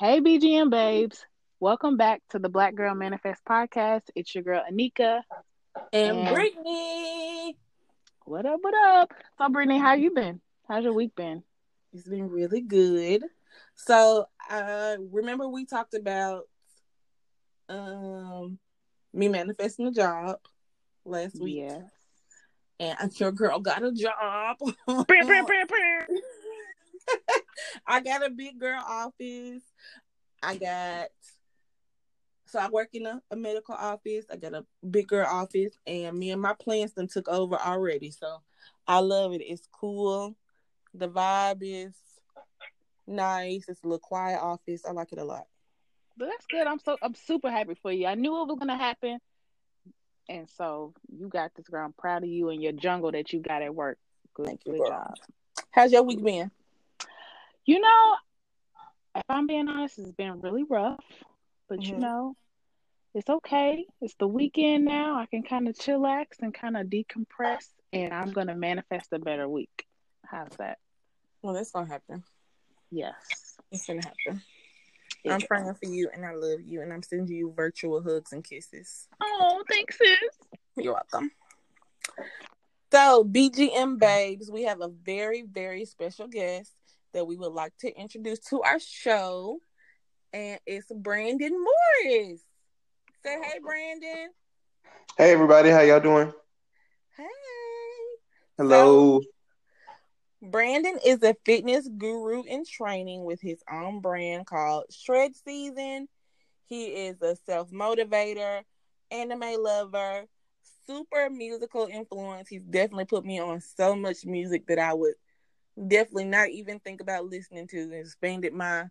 Hey, BGM babes. Welcome back to the Black Girl Manifest podcast. It's your girl, Anika. And, And- Brittany. What up, what up? So, Brittany, how you been? How's your week been? It's been really good. So, uh, remember we talked about um me manifesting a job last week, and your girl got a job. I got a big girl office. I got so I work in a, a medical office. I got a big girl office, and me and my plants done took over already. So I love it. It's cool. The vibe is nice. It's a little quiet office. I like it a lot. But that's good. I'm so I'm super happy for you. I knew it was gonna happen. And so you got this girl. I'm proud of you and your jungle that you got at work. Good, Thank you, good girl. job. How's your week been? You know, if I'm being honest, it's been really rough. But you Mhm. know, it's okay. It's the weekend now. I can kind of chillax and kind of decompress, and I'm gonna manifest a better week. How's that? Well, that's gonna happen. Yes. It's gonna happen. Yeah. I'm praying for you, and I love you, and I'm sending you virtual hugs and kisses. Oh, thanks, sis. You're welcome. So, BGM babes, we have a very, very special guest that we would like to introduce to our show, and it's Brandon Morris. Say hey, Brandon. Hey everybody, how y'all doing? Hey. Hello. Brandon is a fitness guru in training with his own brand called Shred Season. He is a self motivator, anime lover, super musical influence. He's definitely put me on so much music that I would definitely not even think about listening to. and Expanded my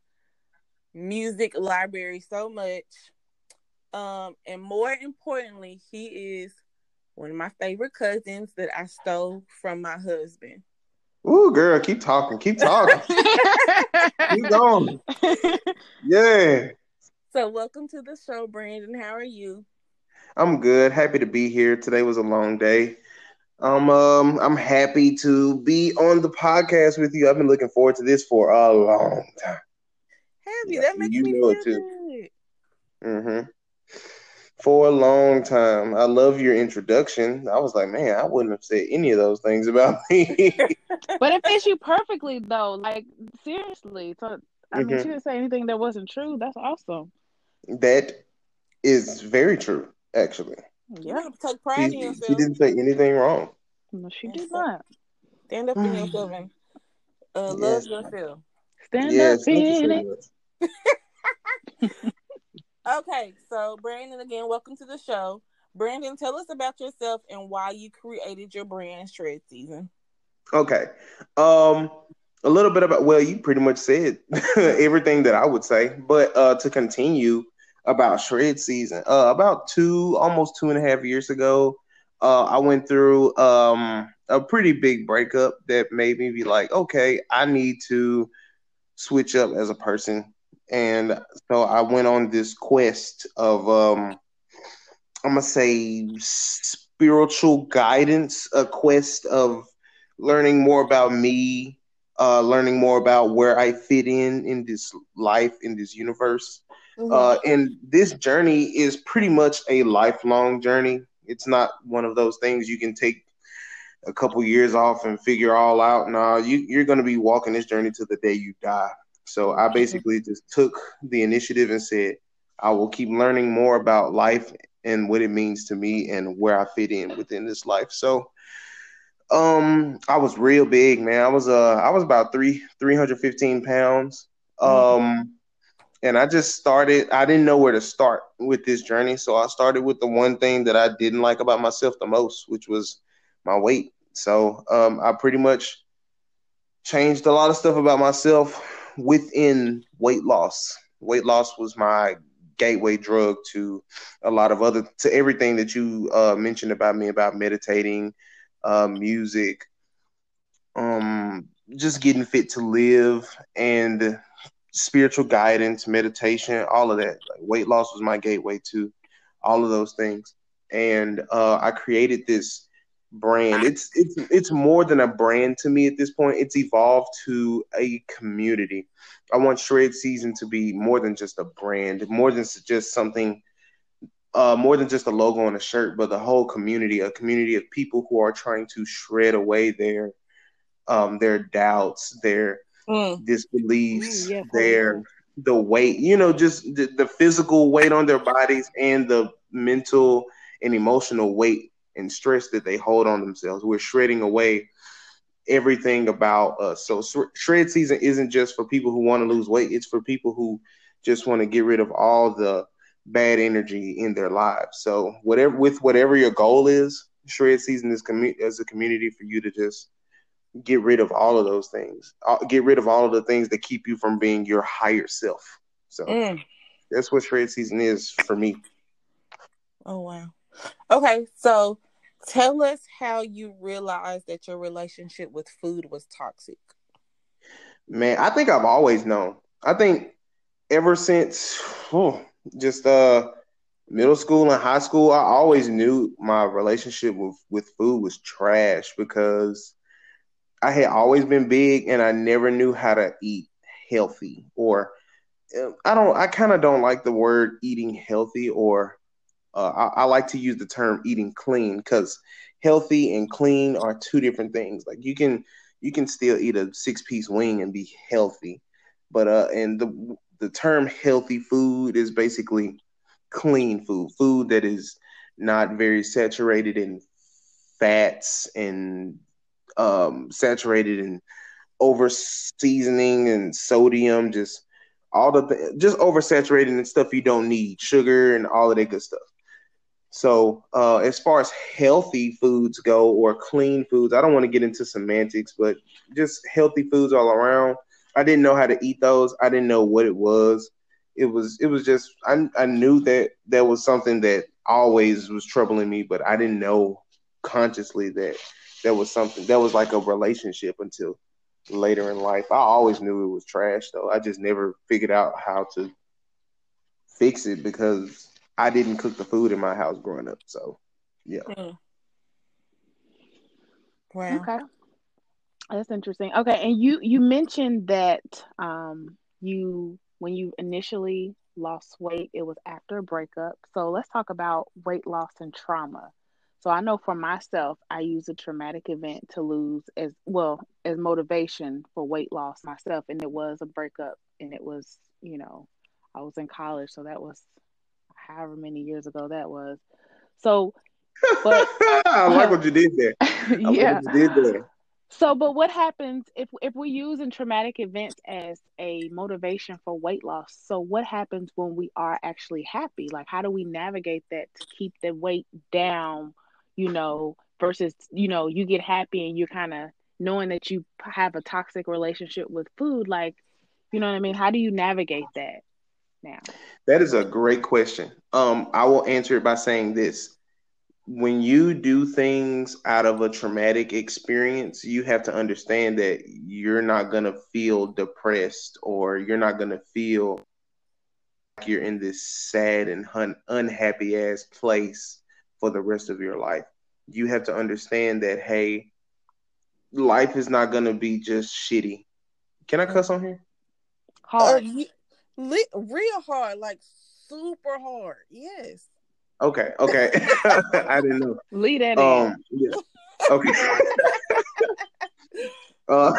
music library so much. Um, and more importantly, he is one of my favorite cousins that I stole from my husband. Ooh, girl, keep talking, keep talking, keep going. Yeah, So, welcome to the show, Brandon. How are you? I'm good. Happy to be here. Today was a long day. Um, um, I'm happy to be on the podcast with you. I've been looking forward to this for a long time. Happy. Yeah, that makes you me know feel it too. good. hmm For a long time. I love your introduction. I was like, man, I wouldn't have said any of those things about me. But it fits you perfectly, though. Like seriously. So I mean, Mhm. she didn't say anything that wasn't true. That's awesome. that is very true, actually. Yeah, take pride in She, yourself. she didn't say anything wrong. No, she did not. Stand up in yourself and uh, love Yes. yourself. Stand Yes, up thank you it. Okay, so Brandon, again, welcome to the show. Brandon, tell us about yourself and why you created your brand Shred Season. Okay. Um, a little bit about well, you pretty much said everything that I would say, but uh, to continue about shred season, uh, about two, almost two and a half years ago, uh, I went through um a pretty big breakup that made me be like, okay, I need to switch up as a person, and so I went on this quest of um, I'm gonna say spiritual guidance, a quest of learning more about me, uh, learning more about where I fit in in this life, in this universe. Uh, and this journey is pretty much a lifelong journey. It's not one of those things you can take a couple years off and figure all out. No, you, you're going to be walking this journey to the day you die. So I basically just took the initiative and said, I will keep learning more about life and what it means to me and where I fit in within this life. So um I was real big, man. I was uh I was about three three hundred fifteen pounds. Um and I just started I didn't know where to start with this journey. So I started with the one thing that I didn't like about myself the most, which was my weight. So um I pretty much changed a lot of stuff about myself within weight loss. Weight loss was my gateway drug to a lot of other to everything that you uh mentioned about me about meditating uh, music, um, just getting fit to live, and spiritual guidance, meditation, all of that. Like weight loss was my gateway to all of those things, and uh, I created this brand. It's it's it's more than a brand to me at this point. It's evolved to a community. I want Shred Season to be more than just a brand, more than just something, uh, more than just a logo on a shirt, but the whole community, a community of people who are trying to shred away their, um, their doubts, their mm. disbeliefs, mm, yeah, their the weight, you know, just the, the physical weight on their bodies and the mental and emotional weight and stress that they hold on themselves. We're shredding away everything about us. So shred season isn't just for people who want to lose weight; it's for people who just want to get rid of all the bad energy in their lives. So whatever with whatever your goal is, shred season is commu- as a community for you to just get rid of all of those things. Uh, get rid of all of the things that keep you from being your higher self. So mm. that's what shred season is for me. Oh wow. Okay, so tell us how you realized that your relationship with food was toxic. Man, I think I've always known. I think ever since oh, just uh middle school and high school, I always knew my relationship with with food was trash because I had always been big and I never knew how to eat healthy or uh, I don't I kind of don't like the word eating healthy or uh, I, I, like to use the term eating clean because healthy and clean are two different things. Like you can you can still eat a six piece wing and be healthy, but uh, and the the term healthy food is basically clean food, food that is not very saturated in fats and um, saturated in over seasoning and sodium, just all the th- just oversaturated and stuff you don't need, sugar and all of that good stuff. So, uh, as far as healthy foods go or clean foods, I don't want to get into semantics, but just healthy foods all around. I didn't know how to eat those. I didn't know what it was. It was it was just I I knew that there was something that always was troubling me, but I didn't know consciously that there was something that was like a relationship until later in life. I always knew it was trash though. I just never figured out how to fix it because I didn't cook the food in my house growing up. So, yeah. Mm. Wow. Okay. That's interesting. Okay, and you you mentioned that um you when you initially lost weight, it was after a breakup. So let's talk about weight loss and trauma. So I know for myself, I use a traumatic event to lose as well as motivation for weight loss myself, and it was a breakup, and it was you know I was in college, so that was however many years ago that was. So, but I like what you did there. yeah, did there. So, but what happens if if we're using traumatic events as a motivation for weight loss? So, what happens when we are actually happy? Like, how do we navigate that to keep the weight down? You know, versus you know, you get happy and you're kind of knowing that you have a toxic relationship with food. Like, you know what I mean? How do you navigate that? now? That is a great question. Um, I will answer it by saying this. When you do things out of a traumatic experience, you have to understand that you're not going to feel depressed or you're not going to feel like you're in this sad and un- unhappy ass place for the rest of your life. You have to understand that, hey, life is not going to be just shitty. Can I cuss on here? Hard. Uh, Li- real hard, like super hard. Yes. Okay. Okay. I didn't know. Lead that um, in. Yeah. Okay. uh,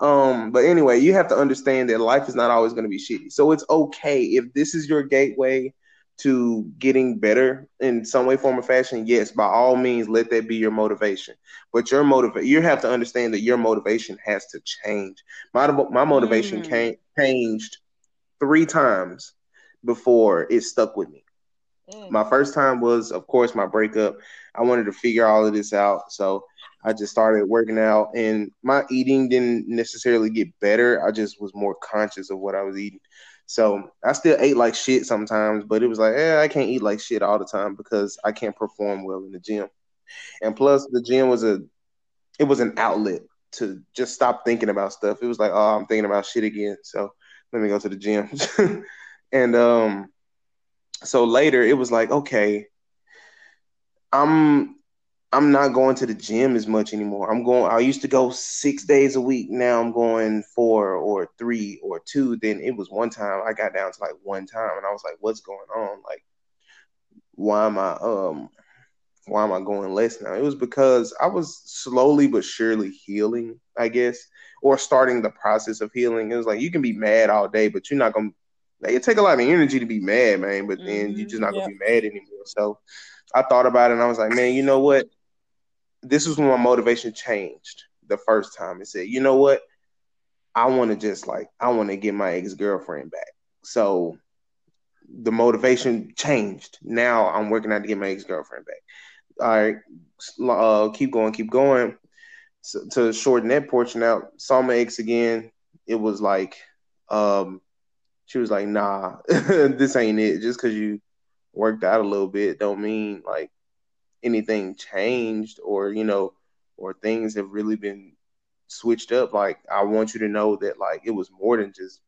um, but anyway, you have to understand that life is not always going to be shitty. So it's okay if this is your gateway to getting better in some way, form, or fashion. Yes, by all means, let that be your motivation. But your motive, you have to understand that your motivation has to change. My my motivation mm. came changed three times before it stuck with me. Mm. My first time was, of course, my breakup. I wanted to figure all of this out. So I just started working out, and my eating didn't necessarily get better. I just was more conscious of what I was eating. So I still ate like shit sometimes, but it was like, eh, I can't eat like shit all the time because I can't perform well in the gym. And plus, the gym was a, it was an outlet to just stop thinking about stuff. It was like, oh, I'm thinking about shit again. So let me go to the gym. and um, so later it was like, okay, I'm I'm not going to the gym as much anymore. I'm going. I used to go six days a week. Now I'm going four or three or two. Then it was one time I got down to like one time, and I was like, "What's going on? Like, why am I um, why am I going less now?" It was because I was slowly but surely healing, I guess, or starting the process of healing. It was like you can be mad all day, but you're not gonna. Like, it take a lot of energy to be mad, man. But then Mhm, you're just not gonna yep. be mad anymore. So I thought about it, and I was like, man, you know what? This is when my motivation changed the first time. It said, you know what? I want to just like I want to get my ex girlfriend back. So the motivation changed. Now I'm working out to get my ex girlfriend back. All right, uh, keep going, keep going. So, to shorten that portion out, saw my ex again. It was like, um, she was like, "Nah, this ain't it. Just because you worked out a little bit, don't mean like anything changed or you know or things have really been switched up like i want you to know that like it was more than just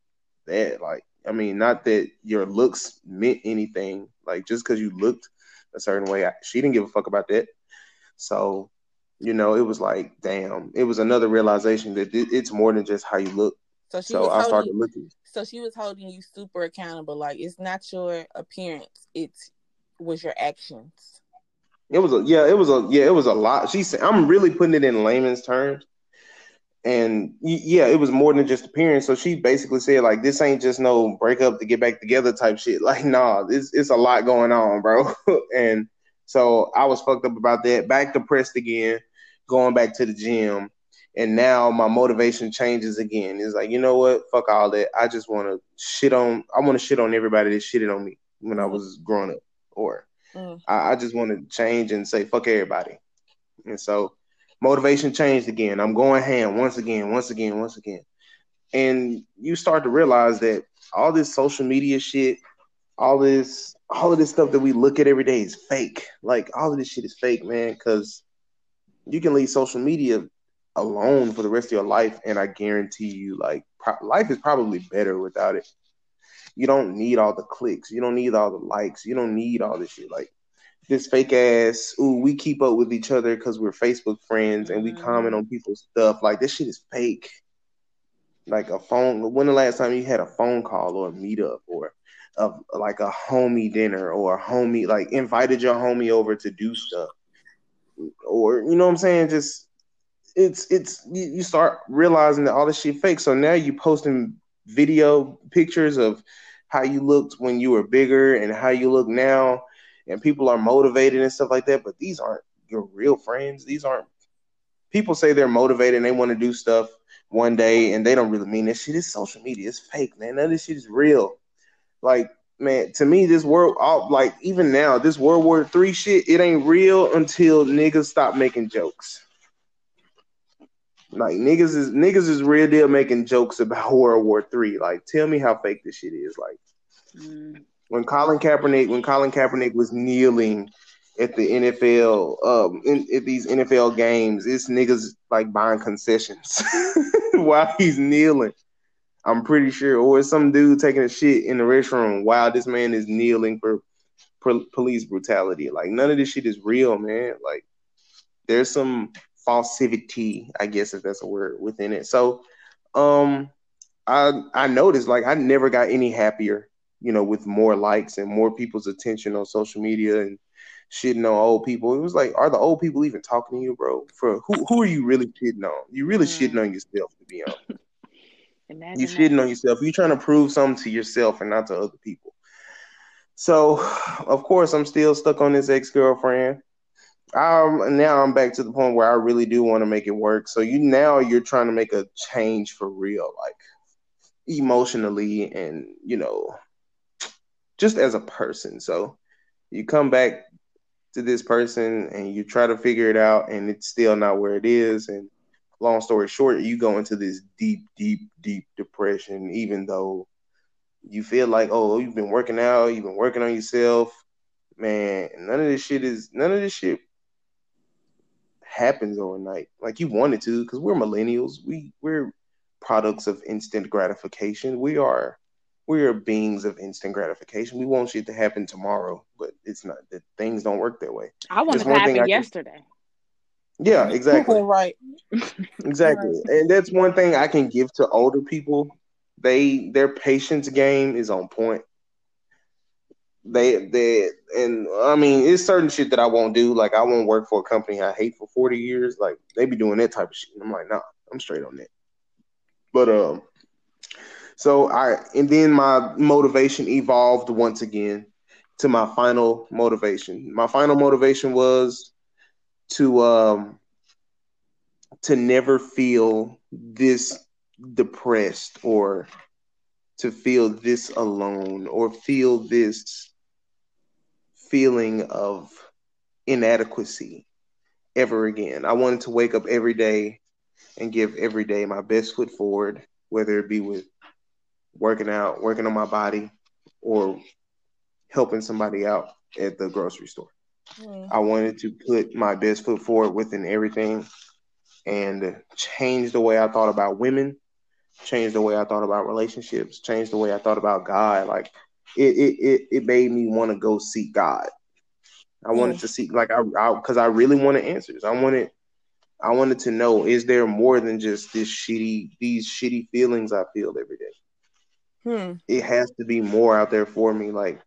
that like i mean not that your looks meant anything like just because you looked a certain way I, she didn't give a fuck about that so you know it was like damn it was another realization that it, it's more than just how you look So she so was i started looking So she was holding you super accountable. Like it's not your appearance; it's was your actions. It was a yeah it was a yeah it was a lot she said i'm really putting it in layman's terms and yeah, it was more than just appearance. So she basically said like, this ain't just no breakup to get back together type shit. Like, nah, it's it's a lot going on, bro. and so I was fucked up about that. Back depressed again, going back to the gym, and now my motivation changes again. It's like, you know what? Fuck all that. I just want to shit on. I want to shit on everybody that shitted on me when I was growing up, or Mm. I, I just want to change and say fuck everybody. And so motivation changed again. I'm going ham once again, once again, once again. And you start to realize that all this social media shit, all this, all of this stuff that we look at every day is fake. Like all of this shit is fake, man. Because you can leave social media alone for the rest of your life, and I guarantee you, like pro- life is probably better without it. You don't need all the clicks. You don't need all the likes. You don't need all this shit. Like this fake ass. Ooh, we keep up with each other because we're Facebook friends and we comment on mm-hmm. people's stuff. Like this shit is fake. Like a phone. When the last time you had a phone call or a meetup or a, like a homie dinner or a homie like invited your homie over to do stuff or you know what I'm saying? Just it's it's you, you start realizing that all this shit fake. So now you posting video pictures of how you looked when you were bigger and how you look now, and people are motivated and stuff like that. But these aren't your real friends. These aren't people say they're motivated and they want to do stuff one day and they don't really mean that shit. It's social media. It's fake, man. None of this shit is real. Like, man, to me, this world, all, like even now, this World War Three shit, it ain't real until niggas stop making jokes. Like niggas is niggas is real deal making jokes about World War Three. Like, tell me how fake this shit is. Like Mm. when Colin Kaepernick, when Colin Kaepernick was kneeling at the NFL, um, in, at these NFL games, it's niggas like buying concessions while he's kneeling. I'm pretty sure, or it's some dude taking a shit in the restroom while this man is kneeling for, for police brutality. Like none of this shit is real, man. Like there's some falsivity, I guess if that's a word within it. So, um, I I noticed like I never got any happier, you know, with more likes and more people's attention on social media and shitting on old people. It was like, are the old people even talking to you, bro? For who who are you really shitting on? You really Mm. shitting on yourself, to be honest. Imagine You that. shitting on yourself. You're trying to prove something to yourself and not to other people. So, of course, I'm still stuck on this ex girlfriend. Um, now I'm back to the point where I really do want to make it work. So you now you're trying to make a change for real, like emotionally and you know, just as a person. So you come back to this person and you try to figure it out, and it's still not where it is. And long story short, you go into this deep, deep, deep depression, even though you feel like, oh, you've been working out, you've been working on yourself. Man, none of this shit is none of this shit happens overnight. Like you wanted to, because we're millennials. We we're products of instant gratification. We are we are beings of instant gratification. We want shit to happen tomorrow, but it's not that things don't work that way. I want it to happen I can- yesterday. Yeah, exactly. right. Exactly. And that's one thing I can give to older people. They their patience game is on point. They they and I mean it's certain shit that I won't do. Like I won't work for a company I hate for 40 years. Like they be doing that type of shit. I'm like, nah, I'm straight on that. But um so I and then my motivation evolved once again to my final motivation. My final motivation was to um to never feel this depressed or to feel this alone or feel this feeling of inadequacy ever again. I wanted to wake up every day and give every day my best foot forward, whether it be with working out, working on my body, or helping somebody out at the grocery store. Mm. I wanted to put my best foot forward within everything and change the way I thought about women, change the way I thought about relationships, change the way I thought about God. Like it it it, it made me want to go seek God. I wanted Mm. to seek like I because I, really wanted answers. I wanted I wanted to know is there more than just this shitty these shitty feelings I feel every day. Hmm. It has to be more out there for me. Like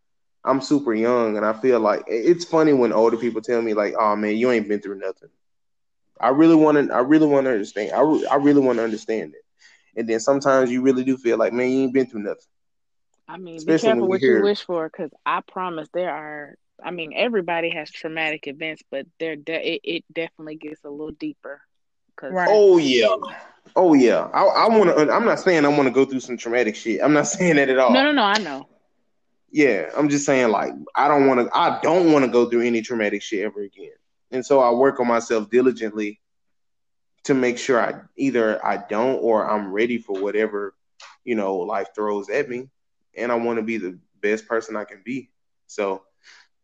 I'm super young and I feel like it's funny when older people tell me like, "Oh man, you ain't been through nothing." I really want to. I really want to understand. I, re- I really want to understand it. And then sometimes you really do feel like, man, you ain't been through nothing. I mean, Especially be careful what hear- you wish for, because I promise there are. I mean, everybody has traumatic events, but there de- it, it definitely gets a little deeper. Cause Right. Oh yeah, oh yeah. I, I want to. Uh, I'm not saying I want to go through some traumatic shit. I'm not saying that at all. no, no, no, I know. Yeah, I'm just saying like I don't want to. I don't want to go through any traumatic shit ever again. And so I work on myself diligently to make sure I either I don't or I'm ready for whatever you know life throws at me. And I want to be the best person I can be. So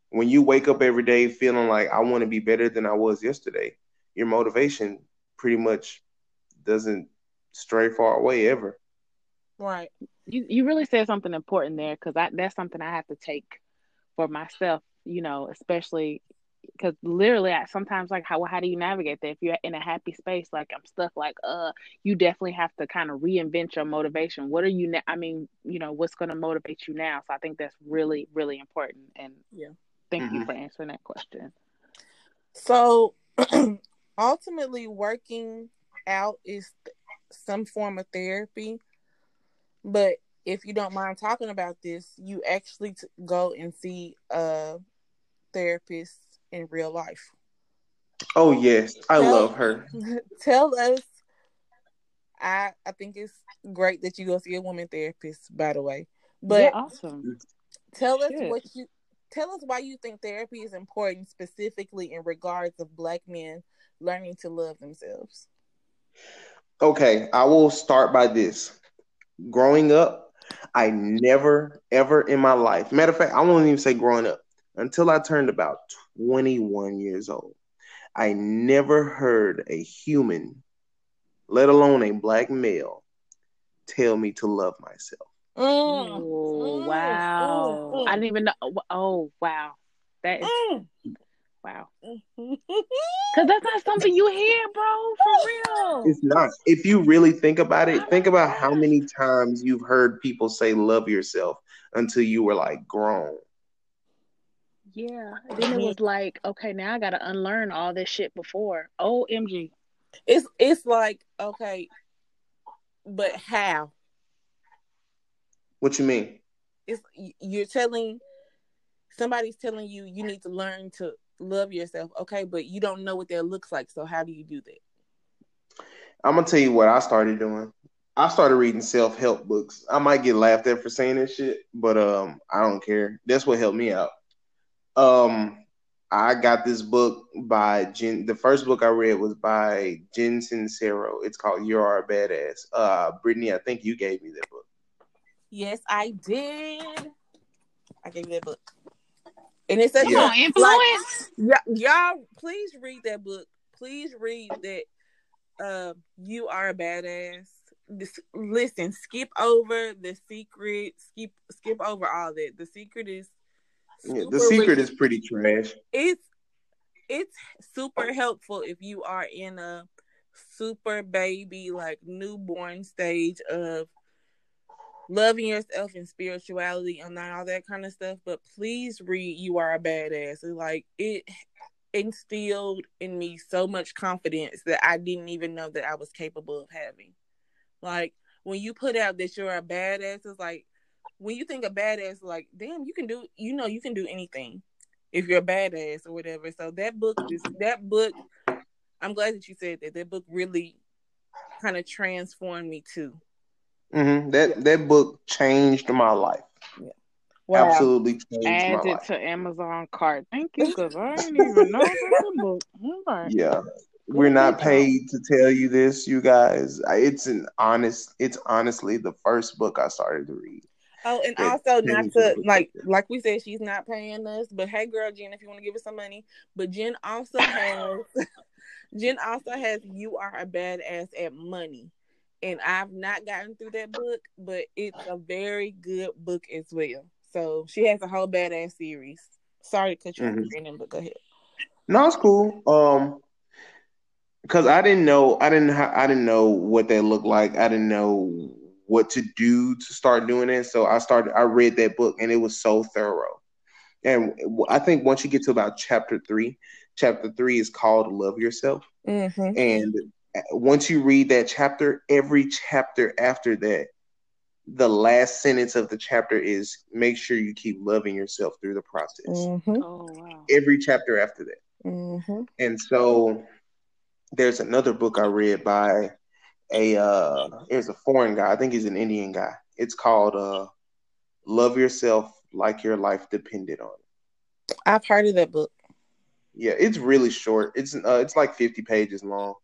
when you wake up every day feeling like I want to be better than I was yesterday, your motivation pretty much doesn't stray far away ever. Right. You you really said something important there, because I that's something I have to take for myself. You know, especially because literally, I, sometimes like how how do you navigate that if you're in a happy space? Like I'm stuck. Like uh, you definitely have to kind of reinvent your motivation. What are you? Na- I mean, you know, what's going to motivate you now? So I think that's really really important. And Yeah. thank you Mhm. for answering that question. So ultimately, working out is some form of therapy. But if you don't mind talking about this, you actually t- go and see a therapist in real life. Oh yes, I Tell- love her. Tell us. I I think it's great that you go see a woman therapist. By the way, but yeah, awesome. tell us Shit. what you tell us why you think therapy is important specifically in regards of black men learning to love themselves Okay, I will start by this. Growing up, I never, ever in my life, matter of fact, I won't even say growing up, until I turned about 21 years old, I never heard a human, let alone a black male, tell me to love myself. Oh wow! mm, I didn't even know. Oh wow, that is mm, wow. mm. Cause that's not something you hear, bro. For real. It's not. If you really think about it, think about how many times you've heard people say love yourself until you were like grown. Yeah. Then it was like, okay, now I gotta unlearn all this shit before. OMG. it's it's like okay but how What you mean? it's you're telling somebody's telling you you need to learn to love yourself okay but you don't know what that looks like so how do you do that I'm gonna tell you what I started doing. I started reading self help books. I might get laughed at for saying this shit, but um, I don't care. That's what helped me out. Um, I got this book by Jen. The first book I read was by Jen Sincero. It's called "You Are a Badass." Uh, Brittany, I think you gave me that book. yes i did i gave you that book and it's such Yeah. a Come on, influence. Y- y'all please read that book please read that uh, you are a badass this, listen skip over the secret skip skip over all that the secret is Yeah, the secret legit. is pretty trash. it's it's super helpful if you are in a super baby like newborn stage of loving yourself and spirituality and all that kind of stuff but please read you are a badass like it instilled in me so much confidence that i didn't even know that i was capable of having like when you put out that you're a badass it's like when you think of badass like damn you can do you know you can do anything if you're a badass or whatever so that book is that book i'm glad that you said that that book really kind of transformed me too Mm-hmm. That that book changed my life. Yeah. Wow. Absolutely changed Add my it life. to Amazon cart. Thank you, because I didn't even know about the book. Right. Yeah. We're not paid to tell you this, you guys. It's an honest. It's honestly the first book I started to read. Oh, and also not to like like we said, she's not paying us. But hey, girl, Jen, if you want to give us some money, but Jen also has Jen also has you are a badass at money and I've not gotten through that book, but it's a very good book as well. So she has a whole badass series. Sorry to cut you mm-hmm. off, Brandon, but go ahead. No, it's cool. Um, because I didn't know, I didn't, ha- I didn't know what they looked like. I didn't know what to do to start doing it. So I started. I read that book, and it was so thorough. And I think once you get to about chapter three, chapter three is called "Love Yourself," mm-hmm. and once you read that chapter, every chapter after that, the last sentence of the chapter is make sure you keep loving yourself through the process. Mm-hmm. Oh, wow. Every chapter after that. Mm-hmm. And so there's another book I read by a uh there's a foreign guy, I think he's an Indian guy. It's called uh Love Yourself Like Your Life Depended on It. I've heard of that book. Yeah, it's really short. It's uh it's like 50 pages long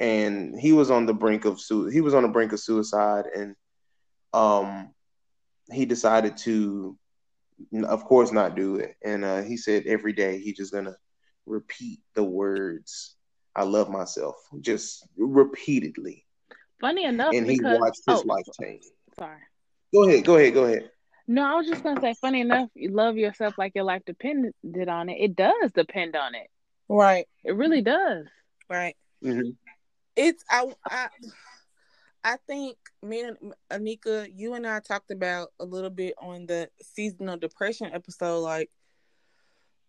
and he was on the brink of su- he was on the brink of suicide and um he decided to of course not do it and uh, he said every day he's just gonna repeat the words i love myself just repeatedly. Funny enough and because, he watched his oh, life change. sorry. Go ahead go ahead go ahead. No i was just gonna say funny enough you love yourself like your life depended on it. It does depend on it. Right. It really does. Right. Mm-hmm. It's I, I I think me and Anika, you and I talked about a little bit on the seasonal depression episode. Like,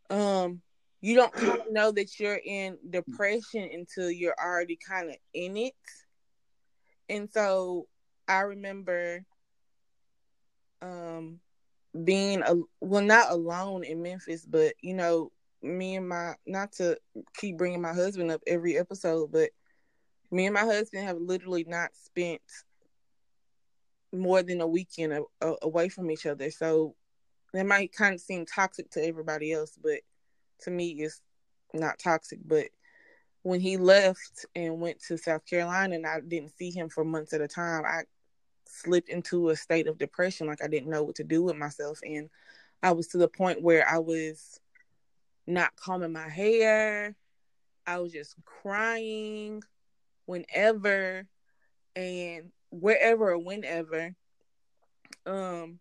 um, you don't know that you're in depression until you're already kind of in it. And so I remember, um, being a well, not alone in Memphis, but you know, me and my not to keep bringing my husband up every episode, but me and my husband have literally not spent more than a weekend a, a, away from each other. So that might kind of seem toxic to everybody else, but to me, is not toxic. But when he left and went to South Carolina and I didn't see him for months at a time, I slipped into a state of depression. Like I didn't know what to do with myself. And I was to the point where I was not combing my hair. I was just crying whenever and wherever or whenever um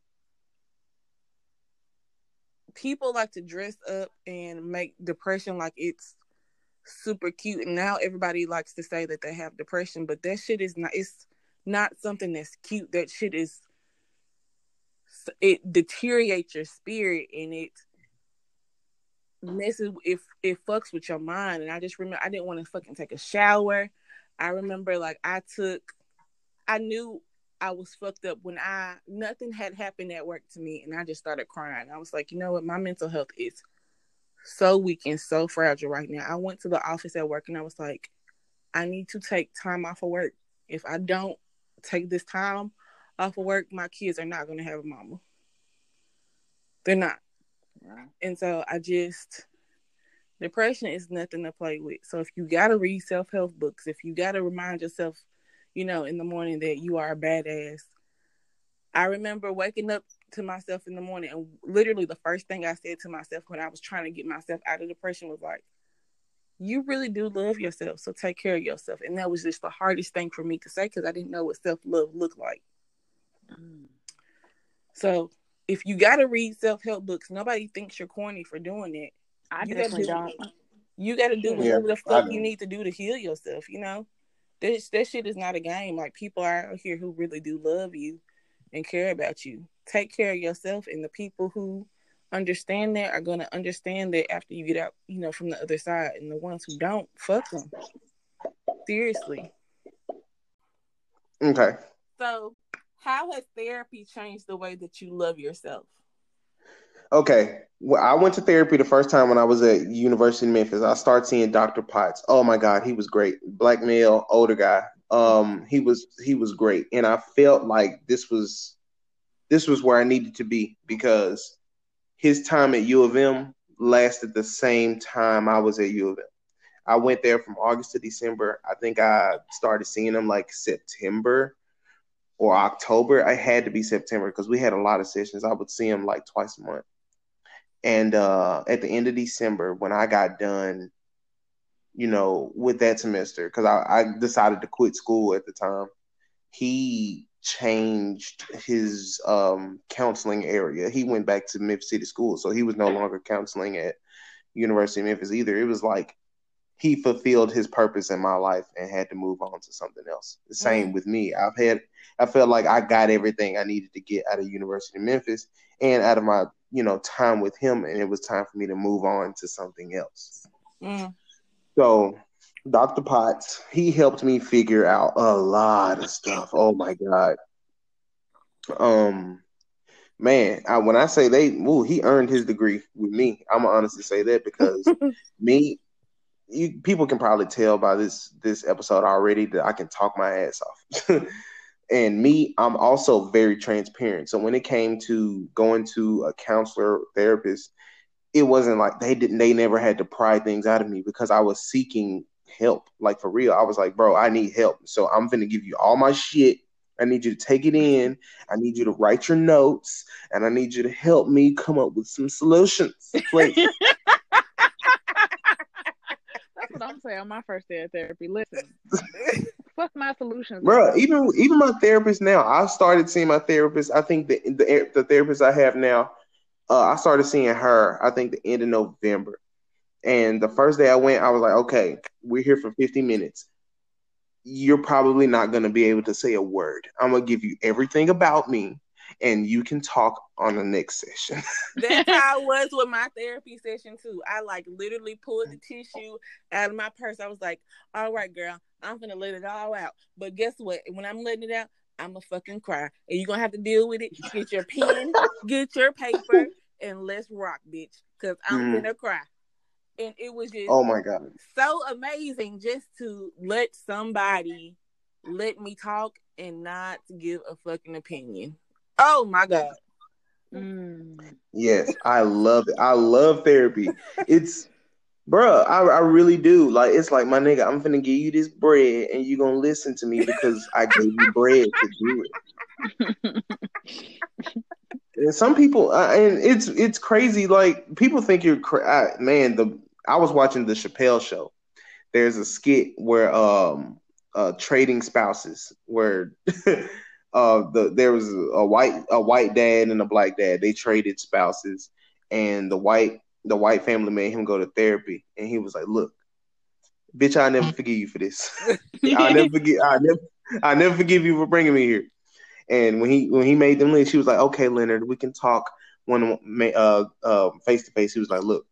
people like to dress up and make depression like it's super cute and now everybody likes to say that they have depression but that shit is not it's not something that's cute. That shit is it deteriorates your spirit and it messes if it, it fucks with your mind and i just remember i didn't want to fucking take a shower. I remember like I took, I knew I was fucked up when I nothing had happened at work to me, and I just started crying. I was like, you know what, my mental health is so weak and so fragile right now. I went to the office at work and I was like, I need to take time off of work. If I don't take this time off of work, my kids are not going to have a mama. They're not. And so I just Depression is nothing to play with. So if you gotta read self help books, if you gotta remind yourself, you know, in the morning that you are a badass. I remember waking up to myself in the morning and literally the first thing I said to myself when I was trying to get myself out of depression was like, you really do love yourself, so take care of yourself. And that was just the hardest thing for me to say because I didn't know what self love looked like. Mm. So if you got to read self help books, nobody thinks you're corny for doing it. I you definitely don't. You got to do Yeah, whatever the fuck you need to do to heal yourself. You know, this that shit is not a game. Like people are out here who really do love you and care about you. Take care of yourself, and the people who understand that are gonna understand that after you get out, you know, from the other side. And the ones who don't, fuck them. Seriously. Okay. So, how has therapy changed the way that you love yourself? Okay. Well, I went to therapy the first time when I was at University of Memphis. I started seeing Dr. Potts. Oh my God, he was great. Black male, older guy. Um, he was he was great. And I felt like this was this was where I needed to be because his time at U of M lasted the same time I was at U of M. I went there from August to December. I think I started seeing him like September or October. I had to be September because we had a lot of sessions. I would see him like twice a month. And uh, at the end of December, when I got done, you know, with that semester, because I, I decided to quit school at the time, he changed his um, counseling area. He went back to Memphis City School, so he was no longer counseling at University of Memphis either. It was like he fulfilled his purpose in my life and had to move on to something else. The same with me. I've had I felt like I got everything I needed to get out of University of Memphis and out of my, you know, time with him and it was time for me to move on to something else. Mm. So Dr. Potts, he helped me figure out a lot of stuff. Oh my God. Um man, I, when I say they, ooh, he earned his degree with me. I'm gonna honestly say that because me, you people can probably tell by this this episode already that I can talk my ass off. and me, I'm also very transparent. So when it came to going to a counselor therapist, it wasn't like they didn't they never had to pry things out of me because I was seeking help. Like for real. I was like, bro, I need help. So I'm gonna give you all my shit. I need you to take it in. I need you to write your notes, and I need you to help me come up with some solutions. Please. That's what I'm saying on my first day of therapy. Listen, what's my solutions? Bro, even even my therapist now, I started seeing my therapist. I think the the, the therapist I have now, uh, I started seeing her. I think the end of November, and the first day I went, I was like, okay, we're here for 50 minutes. You're probably not gonna be able to say a word. I'm gonna give you everything about me, and you can talk on the next session. That's how it was with my therapy session too. I like literally pulled the tissue out of my purse. I was like, "All right, girl, I'm gonna let it all out." But guess what? When I'm letting it out, I'm a fucking cry, and you're gonna have to deal with it. Get your pen, get your paper, and let's rock, bitch. Cause I'm Mhm. gonna cry. And it was just oh my god. so amazing just to let somebody let me talk and not give a fucking opinion. Oh my god. Mm. Yes, I love it. I love therapy. It's, bruh, I, I really do. Like, it's like, my nigga, I'm finna give you this bread and you gonna listen to me because I gave you bread to do it. And some people, uh, and it's it's crazy. Like, people think you're, cra- I, man, the I was watching the Chappelle show. There's a skit where, um, uh, trading spouses, where uh the there was a white a white dad and a black dad. They traded spouses and the white the white family made him go to therapy. And he was like look bitch i never forgive you for this. I never forgive i never i never forgive you for bringing me here. And when he when he made them leave she was like okay leonard we can talk one uh uh face to face he was like look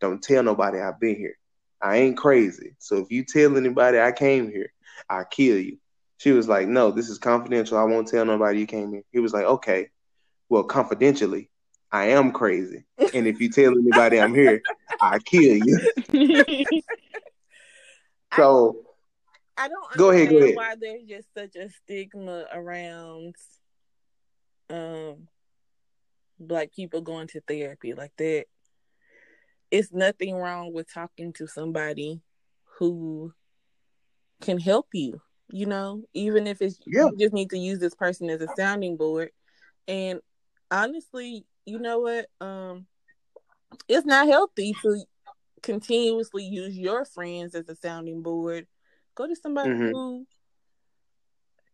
don't tell nobody i've been here. I ain't crazy. So if you tell anybody i came here i'll kill you she was like, No, this is confidential. I won't tell nobody you came here. He was like, Okay, well, confidentially, I am crazy. And if you tell anybody I'm here, I kill you. So I don't Go ahead, go ahead. why there's just such a stigma around um black people going to therapy like that. It's nothing wrong with talking to somebody who can help you, you know, even if it's Yeah. you just need to use this person as a sounding board. And honestly, you know what? Um it's not healthy to continuously use your friends as a sounding board. Go to somebody Mhm. who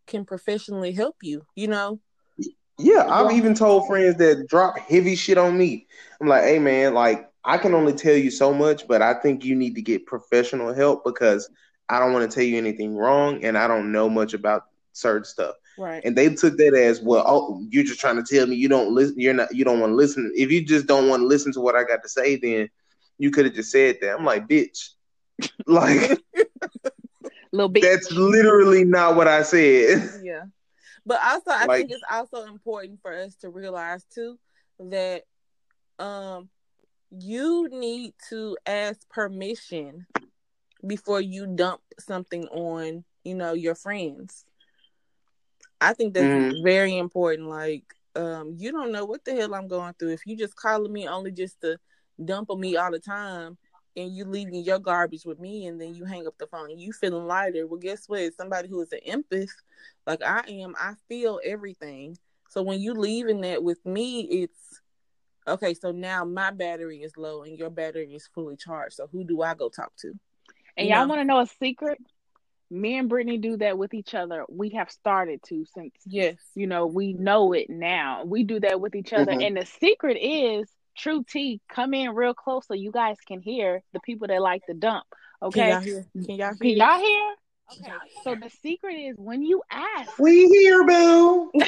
can professionally help you, you know? Yeah, I've even told friends that drop heavy shit on me. I'm like, hey man, like I can only tell you so much, but I think you need to get professional help because I don't want to tell you anything wrong and I don't know much about certain stuff. Right. And they took that as well. Oh, you're just trying to tell me you don't listen. You're not. You don't want to listen. If you just don't want to listen to what I got to say, then you could have just said that. I'm like, bitch, like, little bit. That's literally not what I said. Yeah. But also, I Like- think it's also important for us to realize too that um you need to ask permission before you dump something on you know your friends. I think that's Mhm. very important. Like, um, you don't know what the hell I'm going through. If you just calling me only just to dump on me all the time, and you leaving your garbage with me, and then you hang up the phone, and you feeling lighter. Well, guess what? Somebody who is an empath, like I am, I feel everything. So when you leaving that with me, it's okay. So now my battery is low, and your battery is fully charged. So who do I go talk to? And You y'all know. want to know a secret? Me and Brittany do that with each other. We have started to since Yes. you know we know it now. We do that with each other, Mhm. and the secret is True T. Come in real close so you guys can hear the people that like to dump. Okay. Can Okay, y'all hear? Can y'all can hear? y'all hear? Okay, so the secret is when you ask. We here, boo.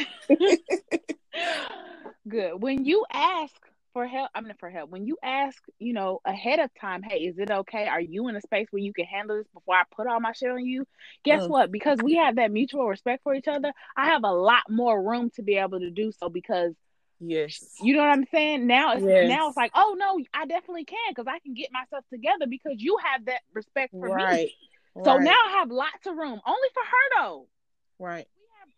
Good. When you ask for help, i'm mean for help. When you ask, you know, ahead of time, hey, is it okay? Are you in a space where you can handle this before I put all my shit on you? Guess Mm. what? Because we have that mutual respect for each other, I have a lot more room to be able to do so because Yes. you know what I'm saying? Now it's Yes. now it's like, oh no, I definitely can because I can get myself together because you have that respect for me. Right. So Right. now I have lots of room. Only for her though Right.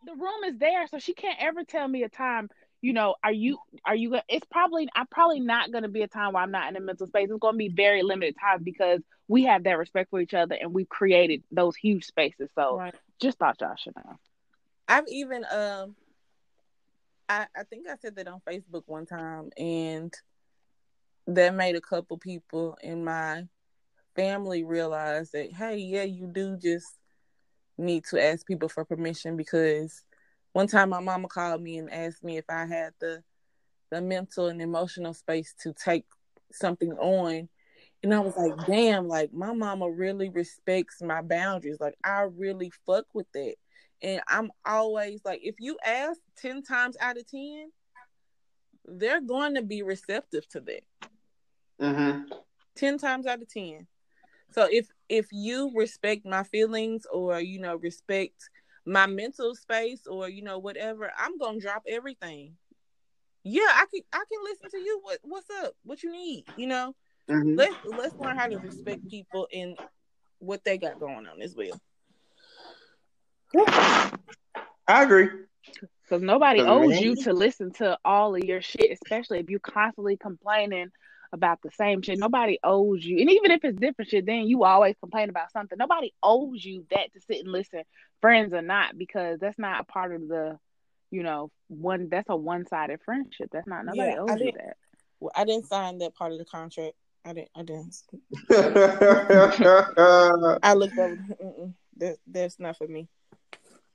the room is there, so she can't ever tell me a time. You know, are you are you? go- It's probably I'm probably not going to be a time where I'm not in a mental space. It's going to be very limited times because we have that respect for each other and we've created those huge spaces. So Right. just thought y'all should know. I've even um I I think I said that on Facebook one time and that made a couple people in my family realize that hey, yeah, you do just need to ask people for permission because one time my mama called me and asked me if I had the the mental and emotional space to take something on and I was like, damn, like my mama really respects my boundaries. Like I really fuck with that. And I'm always like, if you ask 10 times out of 10, they're going to be receptive to that. Mm-hmm. 10 times out of 10. So if if you respect my feelings or you know respect my mental space or you know whatever, I'm going to drop everything. Yeah, I can I can listen to you. What what's up? What you need, you know? Mm-hmm. Let's let's learn how to respect people and what they got going on as well. I agree. Because nobody owes you to listen to all of your shit, especially if you constantly complaining about the same shit. Nobody owes you, and even if it's different shit, then you always complain about something. Nobody owes you that to sit and listen, friends or not, because that's not a part of the, you know, one. That's a one-sided friendship. That's not nobody Yeah, I owes you did- that. Well, I didn't sign that part of the contract. I didn't. I didn't. I looked over. That that's not for me.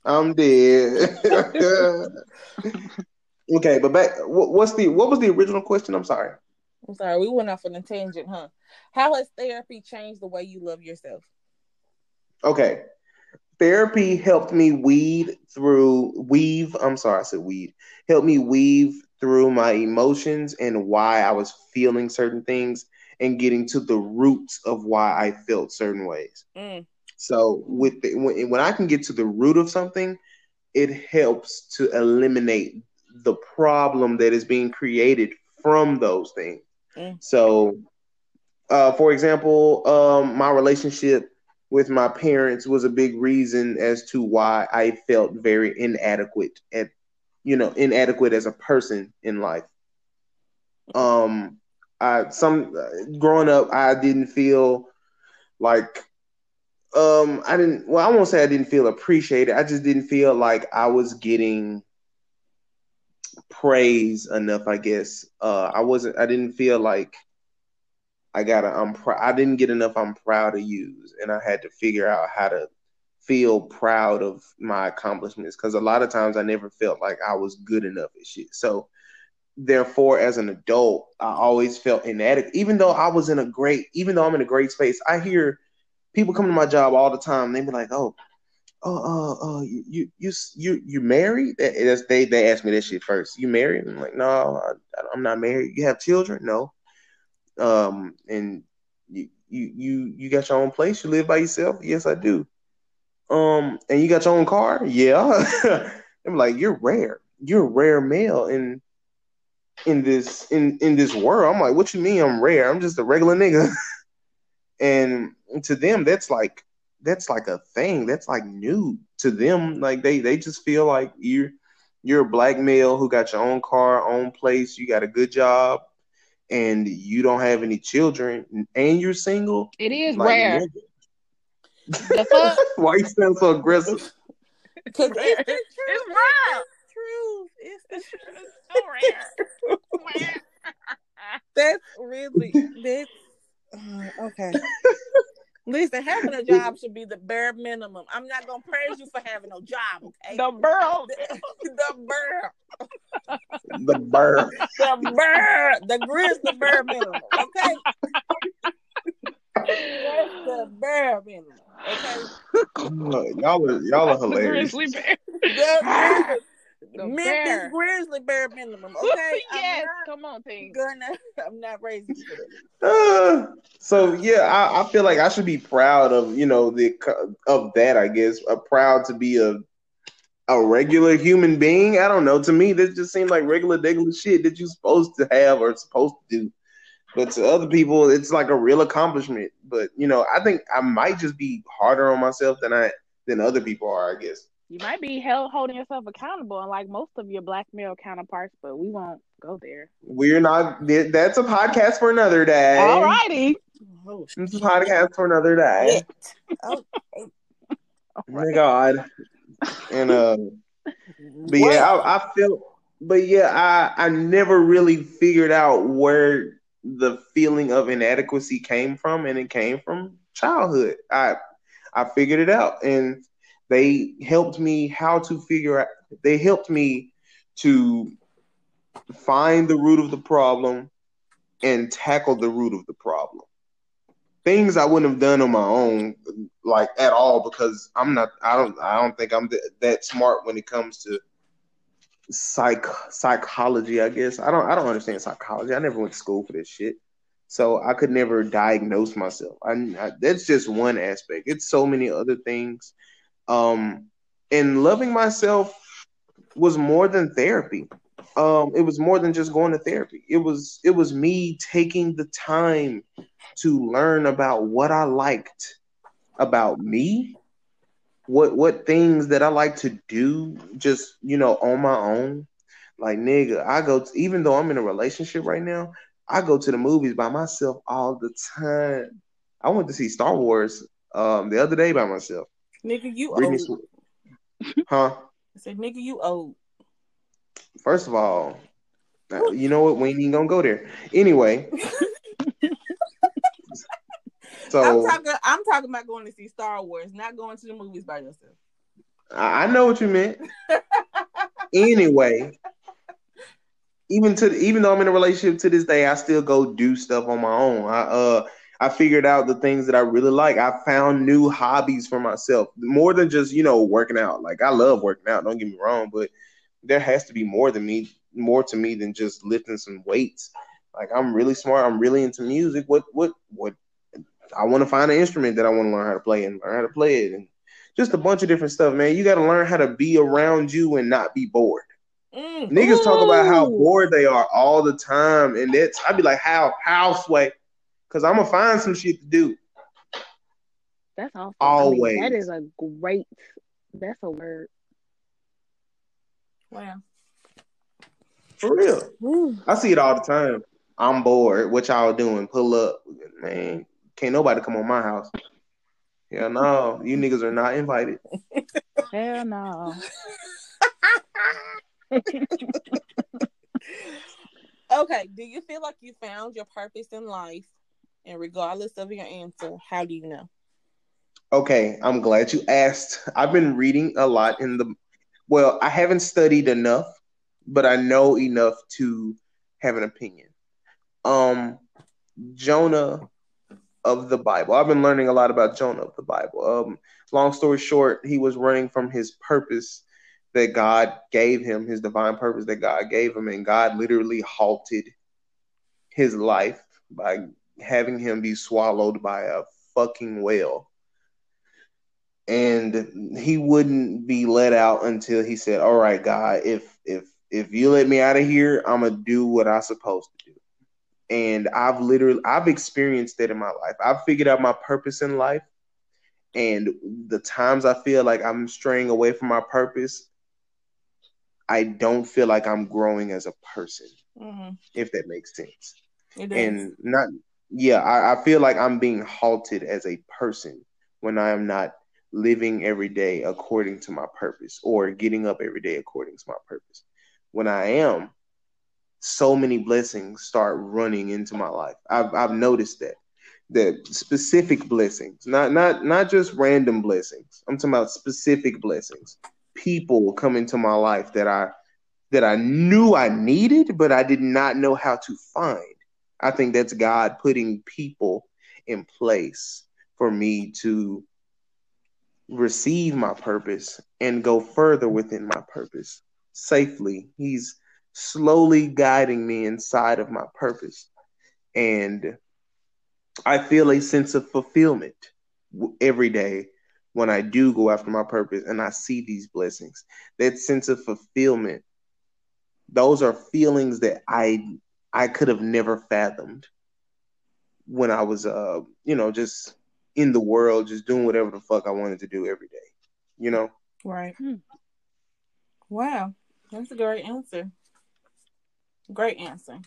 I'm dead. okay, but back. What, what's the what was the original question? I'm sorry. I'm sorry, we went off on a tangent, huh? How has therapy changed the way you love yourself? Okay. Therapy helped me weed through weave. I'm sorry, I said weed. Helped me weave through my emotions and why I was feeling certain things and getting to the roots of why I felt certain ways. Mm, So with the, when, when I can get to the root of something, it helps to eliminate the problem that is being created from those things. Mm. So, uh, for example, um, my relationship with my parents was a big reason as to why I felt very inadequate at, you know, inadequate as a person in life. Um, I some growing up, I didn't feel like um I didn't well I won't say I didn't feel appreciated. I just didn't feel like I was getting praise enough, I guess. Uh I wasn't I didn't feel like I got a I'm pr- I didn't get enough I'm proud to use and I had to figure out how to feel proud of my accomplishments because a lot of times I never felt like I was good enough at shit. So therefore as an adult i always felt inadequate even though i was in a great even though i'm in a great space i hear people come to my job all the time they be like oh oh uh uh you you you you married? That's they they ask me that shit first. You married? I'm like no I, i'm not married. You have children? No. Um and you you you you got your own place? You live by yourself? Yes i do. Um and you got your own car? Yeah. I'm like you're rare. You're a rare male and in this in in this world. I'm like, what you mean I'm rare? I'm just a regular nigga. and to them, that's like that's like a thing. That's like new to them. Like they they just feel like you're you're a black male who got your own car, own place, you got a good job, and you don't have any children, and you're single. It is like, rare. The? Why you sound so aggressive? Because it's, it's rare truth. It's the truth. So rare. that's really that's uh, okay. Listen, having a job should be the bare minimum. I'm not gonna praise you for having no job, okay? The burl. The, the burl. The burr. The burr. The grizz the bare minimum, okay? That's the bare minimum, okay? y'all are y'all are hilarious. Grizzly bear. The Memphis bear. Grizzly Bear minimum. Okay. yes, come on, thing. Gonna, I'm not raising uh, so yeah, I, I, feel like I should be proud of you know the of that. I guess uh, proud to be a a regular human being. I don't know. To me, this just seems like regular, regular shit that you're supposed to have or supposed to do. But to other people, it's like a real accomplishment. But you know, I think I might just be harder on myself than I than other people are. I guess you might be held holding yourself accountable, unlike most of your black male counterparts, but we won't go there. We're not. That's a podcast for another day. All righty. Oh, this is a podcast for another day. oh, oh my god. And uh, but yeah, I, I feel. But yeah, I I never really figured out where the feeling of inadequacy came from, and it came from childhood. I I figured it out, and they helped me how to figure out, they helped me to find the root of the problem and tackle the root of the problem. Things I wouldn't have done on my own, like at all, because I'm not. I don't. I don't think I'm th- that smart when it comes to psych psychology. I guess I don't. I don't understand psychology. I never went to school for this shit, so I could never diagnose myself. I, I that's just one aspect. It's so many other things um, and loving myself was more than therapy. Um, it was more than just going to therapy. It was it was me taking the time to learn about what I liked about me, what what things that I like to do, just you know, on my own. Like nigga, I go to, even though I'm in a relationship right now, I go to the movies by myself all the time. I went to see Star Wars um, the other day by myself. Nigga, you Brittany old. Huh? I said, nigga, you old. First of all, you know what? We ain't even gonna go there. Anyway. so I'm talking I'm talking about going to see Star Wars, not going to the movies by yourself. I know what you meant. anyway, even to even though I'm in a relationship to this day, I still go do stuff on my own. I uh I figured out the things that I really like. I found new hobbies for myself, more than just you know working out. Like I love working out. Don't get me wrong, but there has to be more than me, more to me than just lifting some weights. Like I'm really smart. I'm really into music. What what what? I want to find an instrument that I want to learn how to play and learn how to play it, and just a bunch of different stuff, man. You got to learn how to be around you and not be bored. Mm. Niggas Ooh. talk about how bored they are all the time, and that's I'd be like, how how sway because I'm gonna find some shit to do. That's awesome. Always. I mean, that is a great. That's a word. Wow. For real. Ooh. I see it all the time. I'm bored. What y'all doing? Pull up, man. Can't nobody come on my house. Hell no, you niggas are not invited. Hell no. okay, do you feel like you found your purpose in life and regardless of your answer, how do you know? Okay, I'm glad you asked. I've been reading a lot in the well, I haven't studied enough, but I know enough to have an opinion. Um Jonah of the Bible. I've been learning a lot about Jonah of the Bible. Um long story short, he was running from his purpose that God gave him, his divine purpose that God gave him, and God literally halted his life by having him be swallowed by a fucking whale. And he wouldn't be let out until he said, "All right, God, if if if you let me out of here, I'm gonna do what I'm supposed to do." And I've literally I've experienced that in my life. I've figured out my purpose in life, and the times I feel like I'm straying away from my purpose, I don't feel like I'm growing as a person, Mm-hmm. if that makes sense. And not, yeah, I, I feel like I'm being halted as a person when I am not living every day according to my purpose or getting up every day according to my purpose. When I am, so many blessings start running into my life. I've I've noticed that. That specific blessings, not not not just random blessings. I'm talking about specific blessings. People come into my life that I that I knew I needed, but I did not know how to find. I think that's God putting people in place for me to receive my purpose and go further within my purpose safely. He's slowly guiding me inside of my purpose. And I feel a sense of fulfillment every day when I do go after my purpose and I see these blessings. That sense of fulfillment, those are feelings that I I could have never fathomed when I was uh, you know, just in the world, just doing whatever the fuck I wanted to do every day. You know? Right. Hmm. Wow. That's a great answer. Great answer.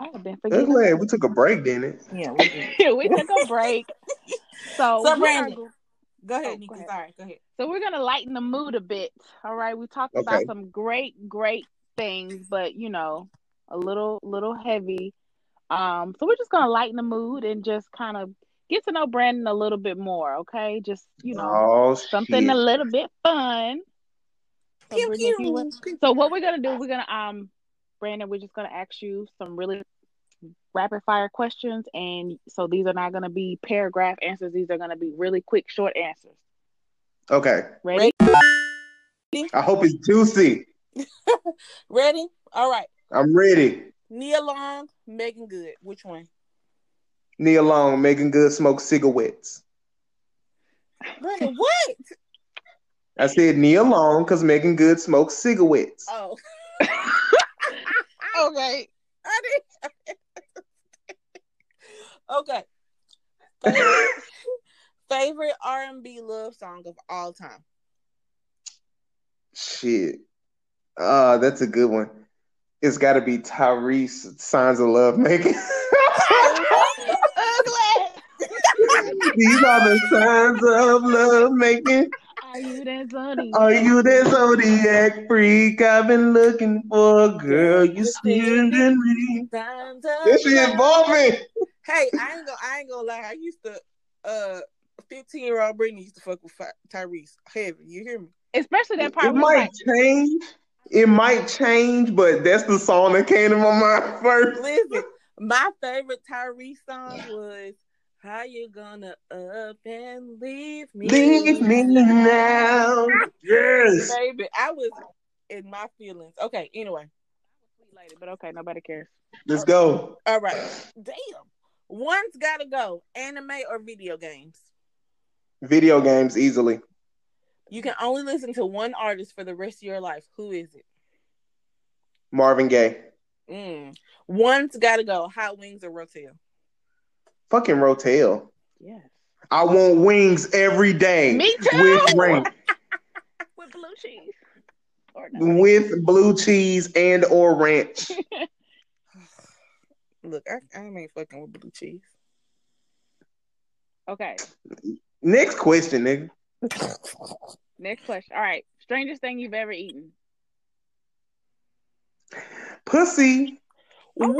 I have been forgetting. glad we took a break, didn't it? Yeah, we did. we took a break. So, So, we are Brandon, go- Go ahead, Oh, Nikki. go ahead. Sorry, go ahead. so we're gonna lighten the mood a bit. All right. We talked Okay. about some great, great things, but you know, a little little heavy. Um, so we're just gonna lighten the mood and just kind of get to know Brandon a little bit more, okay? Just you know, Oh something shit. a little bit fun. So, Pew, Brittany, if pew. so what we're gonna do, we're gonna um Brandon, we're just gonna ask you some really rapid fire questions and so these are not gonna be paragraph answers, these are gonna be really quick, short answers. Okay. Ready? I hope it's juicy. Ready? All right. I'm ready. Nia Long, Meagan Good. Which one? Nia Long, Meagan Good smoke cigarettes. Brandon, what? I said Nia Long because Meagan Good smokes cigarettes. Oh, Okay. I didn't. Okay. Favorite, favorite R&B love song of all time. Shit. Uh, that's a good one. It's got to be Tyrese, Signs of Love Making. These are the signs of love making. Are you that zodiac? Are you that zodiac freak? I've been looking for a girl. You scaring me. Signs of This shit love. involving. Hey, I ain't gonna, I ain't gonna lie. I used to, uh, fifteen year old Brittany used to fuck with Fi- Tyrese. Heavy, you hear me? Especially that part It might like, change. It might change, but that's the song that came to my mind first. Listen, my favorite Tyrese song was "How You Gonna Up and Leave Me." Leave me now. Yes. baby. I was in my feelings. Okay, anyway, lady, but okay, nobody cares. Let's go. all right. Damn, one's gotta go. Anime or video games. Video games easily. You can only listen to one artist for the rest of your life. Who is it? Marvin Gaye. Mm. One's gotta go. Hot Wings or Rotel. Fucking Rotel. Yes. I want wings every day. Me too. With ranch. With blue cheese. Or with blue cheese and or ranch. Look, I, I ain't fucking with blue cheese. Okay. Next question, nigga. Next question. All right. Strangest thing you've ever eaten. Pussy. Wow!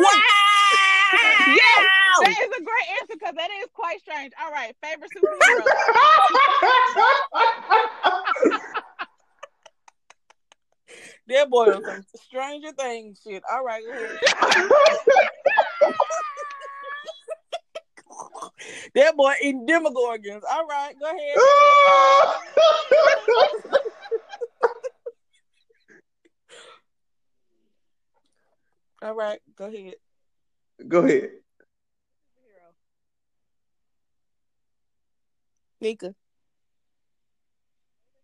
Yes, that is a great answer because that is quite strange. All right, favorite superhero. that boy on some Stranger Things shit. All right, go ahead. That boy eating demogorgons. All right, go ahead. All right, go ahead. Go ahead. Nika.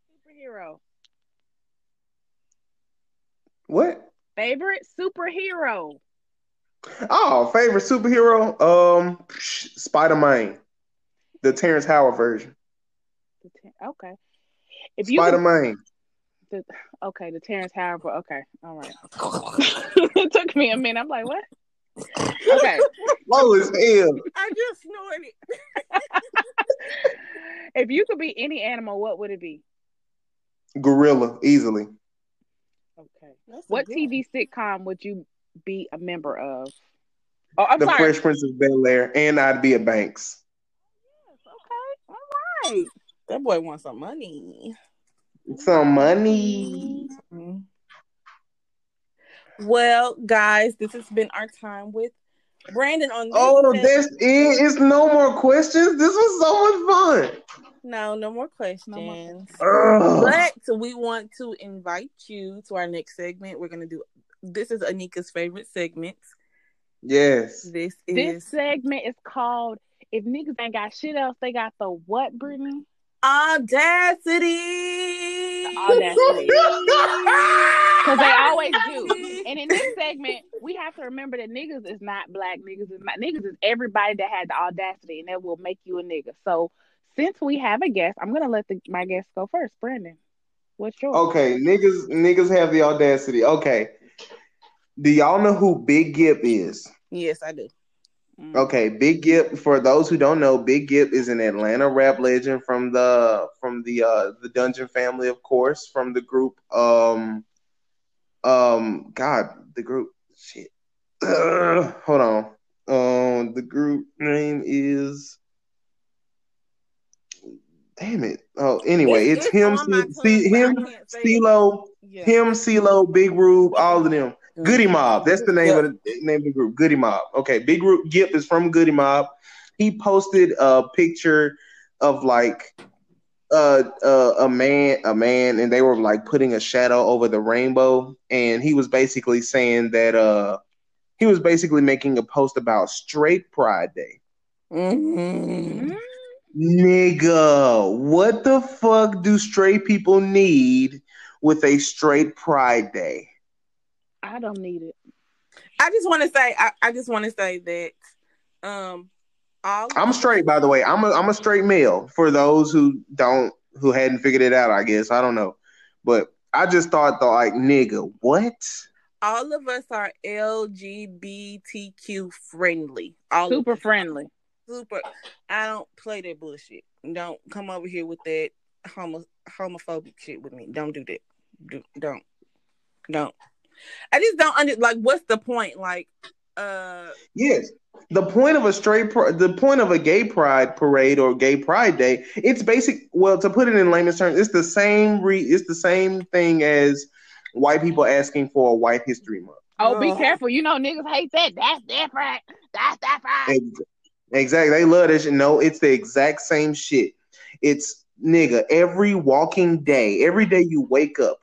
Superhero. What? Favorite superhero. Oh, favorite superhero? Um, Spider Man, the Terrence Howard version. Okay. If you Spider Man. the, okay, the Terrence Howard. Okay, all right. it took me a minute. I'm like, what? Okay. Low as hell. I just snorted. if you could be any animal, what would it be? Gorilla, easily. Okay. That's What good TV sitcom would you be a member of? Oh, I'm the sorry. Fresh Prince of Bel Air, and I'd be a Banks. Yes, Okay. All right. That boy wants some money. Some money. Mm-hmm. Well, guys, this has been our time with Brandon on. Oh, this that's it. It's no more questions. This was so much fun. no, no more questions. No more But we want to invite you to our next segment. We're gonna do this is Anika's favorite segment. Yes. This This segment is called "If Niggas Ain't Got Shit Else, They Got the What?" Brittany. Audacity. Audacity. Because they always do. And in this segment, we have to remember that niggas is not black. Niggas is not niggas is everybody that had the audacity, and that will make you a nigga. So since we have a guest, I'm gonna let the, my guest go first. Brandon, what's yours? Okay, niggas, niggas have the audacity. Okay. Do y'all know who Big Gip is? Yes, I do. Mm. Okay, Big Gip. For those who don't know, Big Gip is an Atlanta rap legend from the from the uh the Dungeon family, of course, from the group um um God, the group shit. Hold on. Um the group name is Damn it. Oh, anyway, It's- it's, it's him, C- I him, can't say it. CeeLo, Yeah. him, CeeLo, Big Rube, all of them. Goodie Mob. That's the name Yeah. of the name of the group. Goodie Mob. Okay, Big Group Gip is from Goody Mob. He posted a picture of like uh, uh a man a man and they were like putting a shadow over the rainbow and he was basically saying that uh he was basically making a post about straight pride day. Mhm. Mm. Nigga, what the fuck do straight people need with a straight pride day? I don't need it. I just want to say, I, I just want to say that, um, all I'm straight, by the way. I'm a I'm a straight male. For those who don't who hadn't figured it out, I guess I don't know, but I just thought, though, like, nigga, what? all of us are LGBTQ friendly. All Super of friendly. super. I don't play that bullshit. Don't come over here with that homo homophobic shit with me. Don't do that. Do, don't. Don't. I just don't under like. What's the point? Like, uh, Yes. The point of a straight, pr- the point of a gay pride parade or gay pride day, it's basic. Well, to put it in layman's terms, it's the same. Re, it's the same thing as white people asking for a White History Month. Oh, be careful. You know niggas hate that. That's different. That's different. Exactly. They love this. No, it's the exact same shit. It's nigga, every walking day, every day you wake up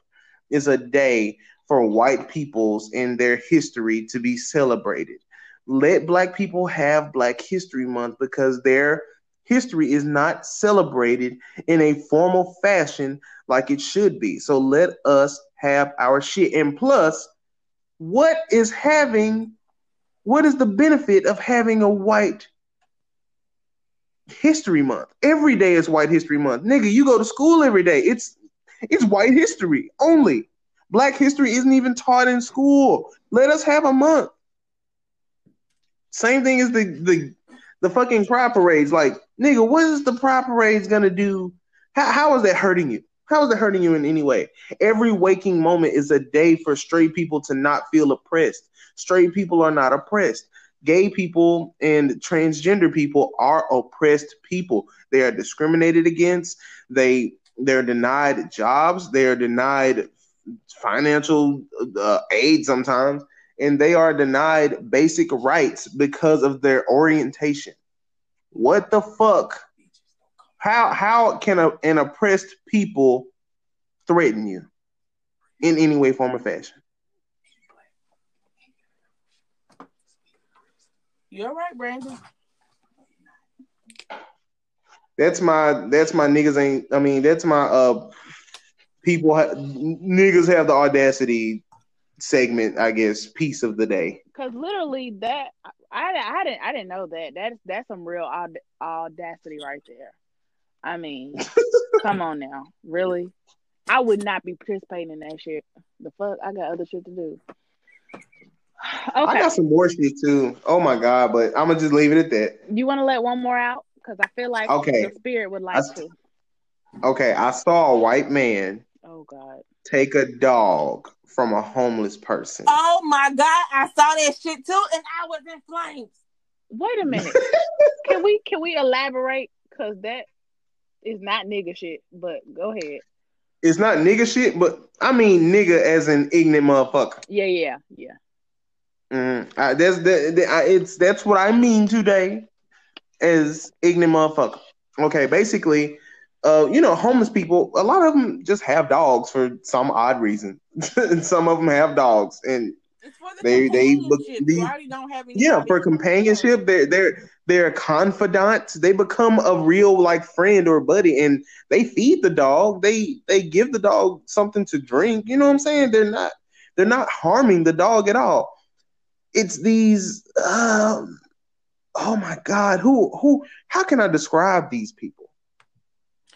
is a day for white peoples and their history to be celebrated. Let black people have Black History Month because their history is not celebrated in a formal fashion like it should be. So let us have our shit. And plus, what is having what is the benefit of having a white history month? Every day is white history month. Nigga, you go to school every day. It's it's white history only. Black history isn't even taught in school. Let us have a month. Same thing as the the the fucking pride parades. Like, nigga, what is the pride parades gonna do? How, how is that hurting you? How is that hurting you in any way? Every waking moment is a day for straight people to not feel oppressed. Straight people are not oppressed. gay people and transgender people are oppressed people. They are discriminated against. They they're denied jobs. They are denied financial uh, aid sometimes, and they are denied basic rights because of their orientation. What the fuck? How how can a, an oppressed people threaten you in any way, form, or fashion? You're right, Brandon. That's my that's my niggas ain't. I mean, that's my uh people ha- niggas have the audacity segment. I guess piece of the day. Because literally that I, I didn't I didn't know that. That's that's some real aud- audacity right there. I mean, come on now, really? I would not be participating in that shit. The fuck, I got other shit to do. Okay. I got some more shit too. Oh my god! But I'm gonna just leave it at that. you want to let one more out? Because I feel like Okay. the spirit would like I- to. Okay, I saw a white man Oh God. take a dog from a homeless person. Oh my god, I saw that shit too, and I was in flames. Wait a minute. can we can we elaborate? Because that is not nigga shit. But go ahead. It's not nigga shit, but I mean nigga as an ignorant motherfucker. Yeah, yeah, yeah. Mm, I, that's the, the I, it's that's what I mean today as ignorant motherfucker. Okay, basically, uh, you know, homeless people. A lot of them just have dogs for some odd reason. and some of them have dogs, and They- they look- these- you already don't have any. yeah, for companionship, they're they're they're confidants. They become a real like friend or buddy, and they feed the dog. They they give the dog something to drink. You know what I'm saying? They're not they're not harming the dog at all. It's these. Um, oh my God, who who? How can I describe these people?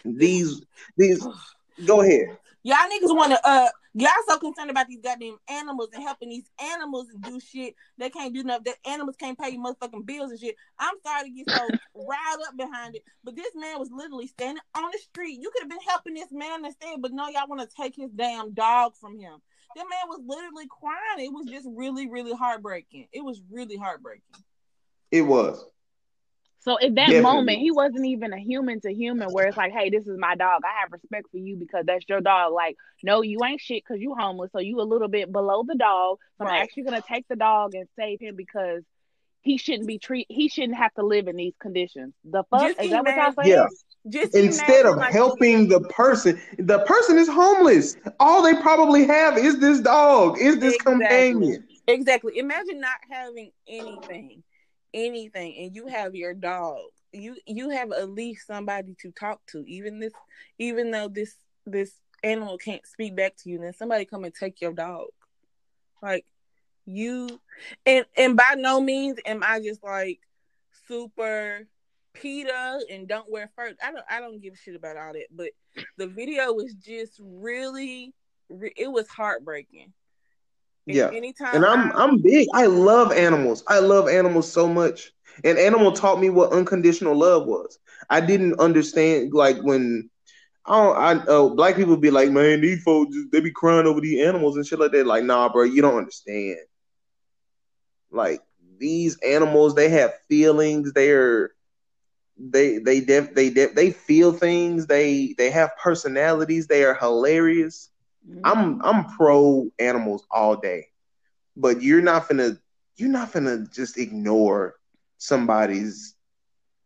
These these. Go ahead. Y'all niggas want to uh y'all so concerned about these goddamn animals and helping these animals and do shit. They can't do nothing. The animals can't pay you motherfucking bills and shit. I'm sorry to get so riled up behind it, but this man was literally standing on the street. You could have been helping this man instead, but no, y'all want to take his damn dog from him. That man was literally crying. It was just really, really heartbreaking. It was really heartbreaking. It was. So in that Definitely. moment, he wasn't even a human to human where it's like, hey, this is my dog. I have respect for you because that's your dog. Like, no, you ain't shit because you homeless. So you a little bit below the dog. So I'm actually gonna take the dog and save him because he shouldn't be treat he shouldn't have to live in these conditions. The fuck? Just is that what y'all saying? Yeah. Just Instead of like, helping the person, the person is homeless. All they probably have is this dog, is this Exactly. companion. Exactly. Imagine not having anything, anything, and you have your dog. You you have at least somebody to talk to. Even this, even though this this animal can't speak back to you, then somebody come and take your dog. Like you, and and by no means am I just like super PETA and don't wear fur. I don't I don't give a shit about all that. But the video was just really, re- it was heartbreaking. Yeah. Anytime And I'm I- I'm big. I love animals. I love animals so much. And animal taught me what unconditional love was. I didn't understand like when I don't I uh, black people be like, man, these folks just- they be crying over these animals and shit like that. Like, nah, bro, you don't understand. Like these animals, they have feelings. They're they they def, they def, they feel things. They they have personalities. They are hilarious. I'm mm-hmm. I'm pro animals all day, but you're not gonna you're not gonna just ignore somebody's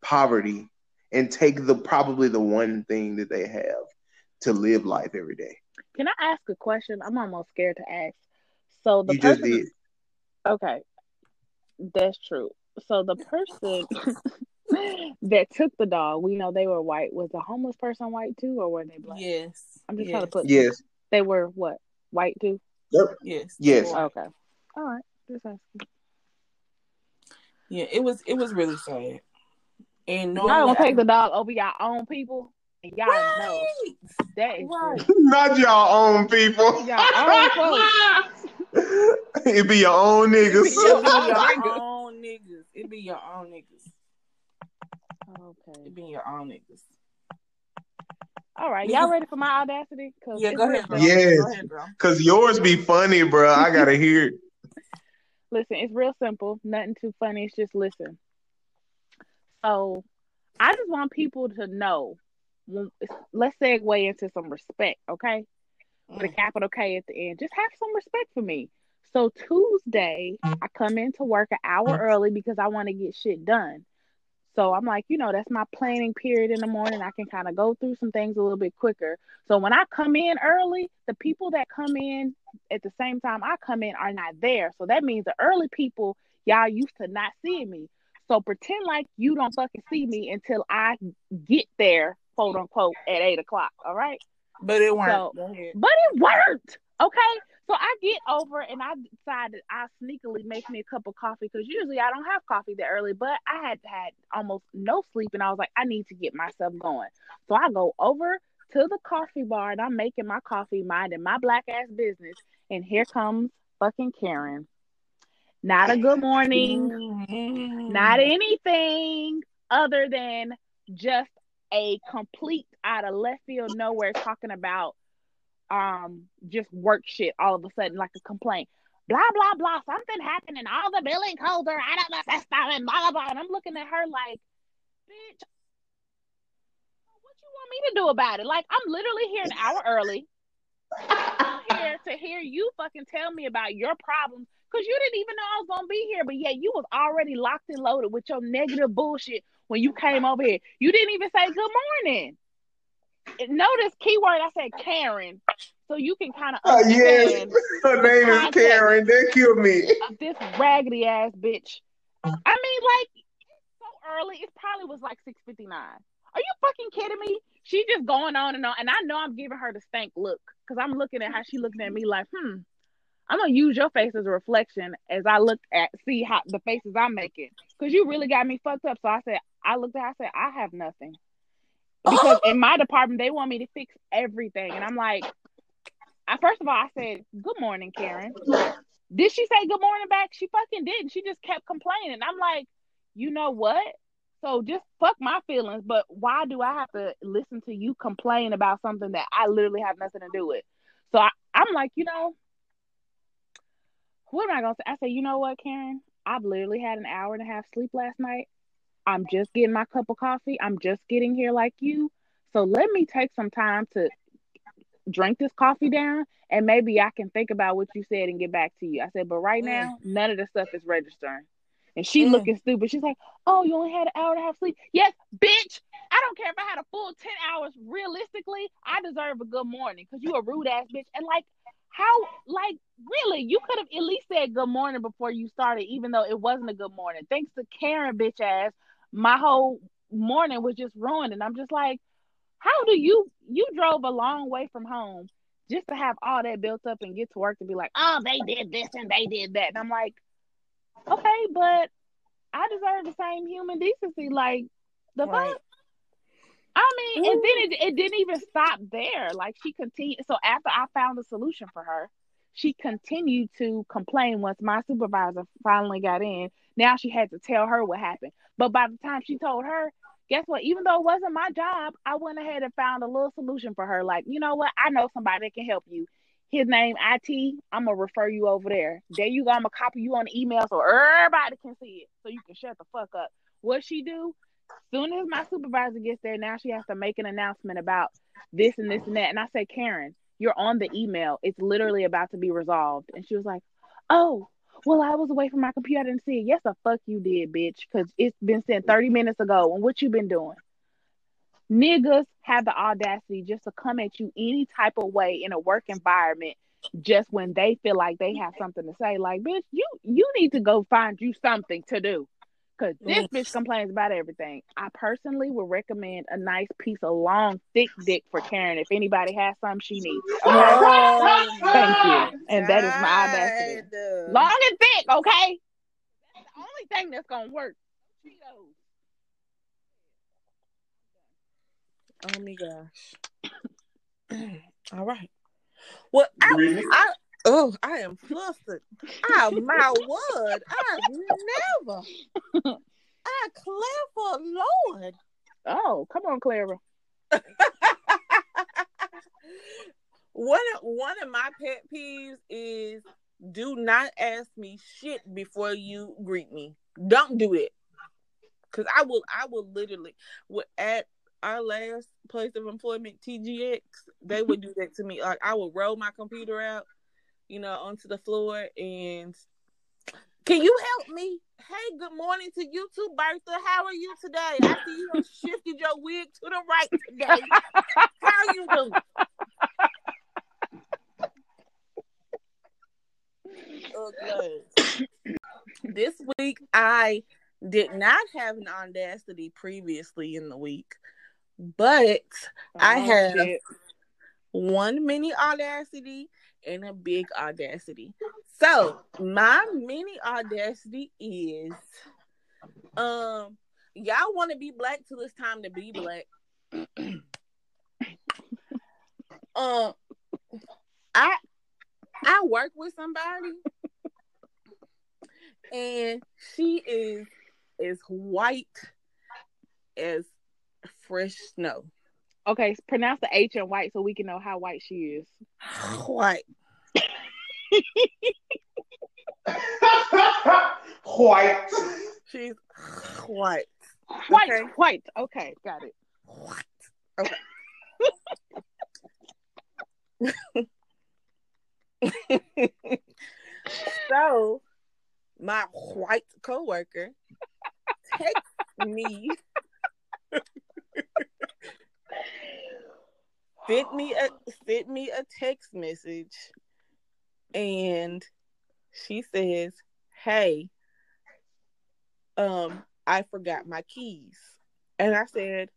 poverty and take the probably the one thing that they have to live life every day. Can I ask a question? I'm almost scared to ask. So the you just did. Okay. That's true. So the person that took the dog, we know they were white. Was the homeless person white too, or were they black? yes, I'm just yes, trying to put. Yes. They were what? White too. Yep. yes, Yes. Okay. All right. Just asking. yeah. It was it was really sad. And Y'all normally gonna take the dog over y'all own people, and y'all know that is Right. Not y'all own people. Y'all own folks. it be your own niggas. It be your Niggas. own niggas. It be your own niggas. Okay. It be your own niggas. All right. Y'all ready for my audacity? 'Cause Yeah, go ahead, bro. Yes. Go ahead, bro. Cause yours be funny, bro. I gotta hear it. Listen, it's real simple. Nothing too funny. It's just listen. So, I just want people to know. Let's segue into some respect, okay? With a Mm. capital K at the end. Just have some respect for me. So Tuesday, I come into work an hour early because I want to get shit done. So I'm like, you know, that's my planning period in the morning. I can kind of go through some things a little bit quicker. So when I come in early, the people that come in at the same time I come in are not there. So that means the early people, y'all used to not seeing me. So pretend like you don't fucking see me until I get there, quote unquote, at eight o'clock. All right. But it weren't. So- But it worked. Okay. So I get over and I decided I sneakily make me a cup of coffee because usually I don't have coffee that early, but I had had almost no sleep and I was like, I need to get myself going. So I go over to the coffee bar and I'm making my coffee, minding my black ass business. And here comes fucking Karen. Not a good morning, not mm-hmm. anything other than just a complete out of left field nowhere talking about um just work shit all of a sudden like a complaint blah blah blah something happened and all the billing codes are out of the system and blah blah blah and i'm looking at her like bitch what you want me to do about it like i'm literally here an hour early I'm here to hear you fucking tell me about your problems because you didn't even know I was gonna be here, but yeah, you was already locked and loaded with your negative bullshit when you came over here. You didn't even say good morning. Notice keyword I said Karen, so you can kind of Oh, yes. Her name is Karen. They killed me. this raggedy ass bitch. I mean, like so early. It probably was like six fifty nine. Are you fucking kidding me? She just going on and on, and I know I'm giving her the stank look because I'm looking at how she looking at me like, hmm. I'm gonna use your face as a reflection as I look at see how the faces I'm making because you really got me fucked up. So I said, I looked at, her, I said, I have nothing because in my department they want me to fix everything, and I'm like, I first of all I said, good morning, Karen. Did she say good morning back? She fucking didn't. She just kept complaining. I'm like, you know what? So just fuck my feelings, but why do I have to listen to you complain about something that I literally have nothing to do with? So I, I'm like, you know, what am I gonna say? I say, you know what, Karen? I've literally had an hour and a half sleep last night. I'm just getting my cup of coffee. I'm just getting here like you. So let me take some time to drink this coffee down and maybe I can think about what you said and get back to you. I said, but right Mm. now, none of the stuff is registering. And she Mm. looking stupid. She's like, Oh, you only had an hour and a half sleep? Yes, bitch. I don't care if I had a full 10 hours. Realistically, I deserve a good morning because you a rude ass bitch. And like, how, like, really, you could have at least said good morning before you started, even though it wasn't a good morning. Thanks to Karen, bitch ass, my whole morning was just ruined. And I'm just like, how do you, you drove a long way from home just to have all that built up and get to work to be like, oh, they did this and they did that. And I'm like, okay, but I deserve the same human decency. Like, the Right. fuck? I mean, and then it, it didn't even stop there. Like she continued. So after I found a solution for her, she continued to complain once my supervisor finally got in. Now she had to tell her what happened. But by the time she told her, guess what? Even though it wasn't my job, I went ahead and found a little solution for her. Like, you know what? I know somebody that can help you. His name IT. I'm gonna refer you over there. There you go. I'm gonna copy you on the email so everybody can see it, so you can shut the fuck up. What she do? Soon as my supervisor gets there, now she has to make an announcement about this and this and that. And I say, Karen, you're on the email. It's literally about to be resolved. And she was like, Oh, well, I was away from my computer. I didn't see it. Yes, the fuck you did, bitch. Because it's been sent 30 minutes ago. And what you been doing? Niggas have the audacity just to come at you any type of way in a work environment just when they feel like they have something to say. Like, bitch, you you need to go find you something to do. Cause this Mm. bitch complains about everything. I personally would recommend a nice piece of long, thick dick for Karen if anybody has something she needs. Okay? Oh, Thank you. And that is my audacity. Long and thick, okay? That's the only thing that's gonna work. Oh my gosh. All right. Well, I, Brittany? I oh, I am flustered. I my word. I never. I clever Lord. Oh, come on, Clara. one of, one of my pet peeves is do not ask me shit before you greet me. Don't do it. Cause I will I will literally at our last place of employment, TGX, they would do that to me. Like I would roll my computer out, you know, onto the floor and can you help me? Hey, good morning to you too, Bertha. How are you today? I see you have shifted your wig to the right today. How you doing? Oh, okay. this week I did not have an audacity previously in the week, but oh, I have shit. one mini audacity and a big audacity. So my mini audacity is um y'all want to be black till it's time to be black. um I I work with somebody and she is as white as fresh snow. Okay, pronounce the H in white so we can know how white she is. White. white. She's white. White. Okay. White. Okay, got it. White. Okay. so my white coworker text me sent me a sent me a text message and she says, Hey, um, I forgot my keys. And I said,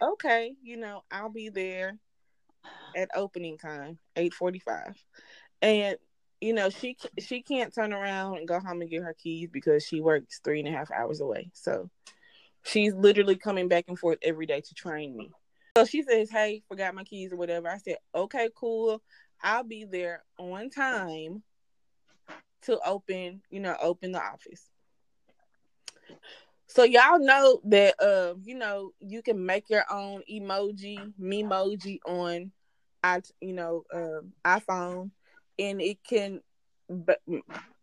Okay, you know, I'll be there at opening time, 845. And you know, she she can't turn around and go home and get her keys because she works three and a half hours away. So she's literally coming back and forth every day to train me. So she says, Hey, forgot my keys or whatever. I said, Okay, cool. I'll be there on time to open, you know, open the office. So y'all know that uh, you know, you can make your own emoji, memoji on I you know, uh, iPhone and it can but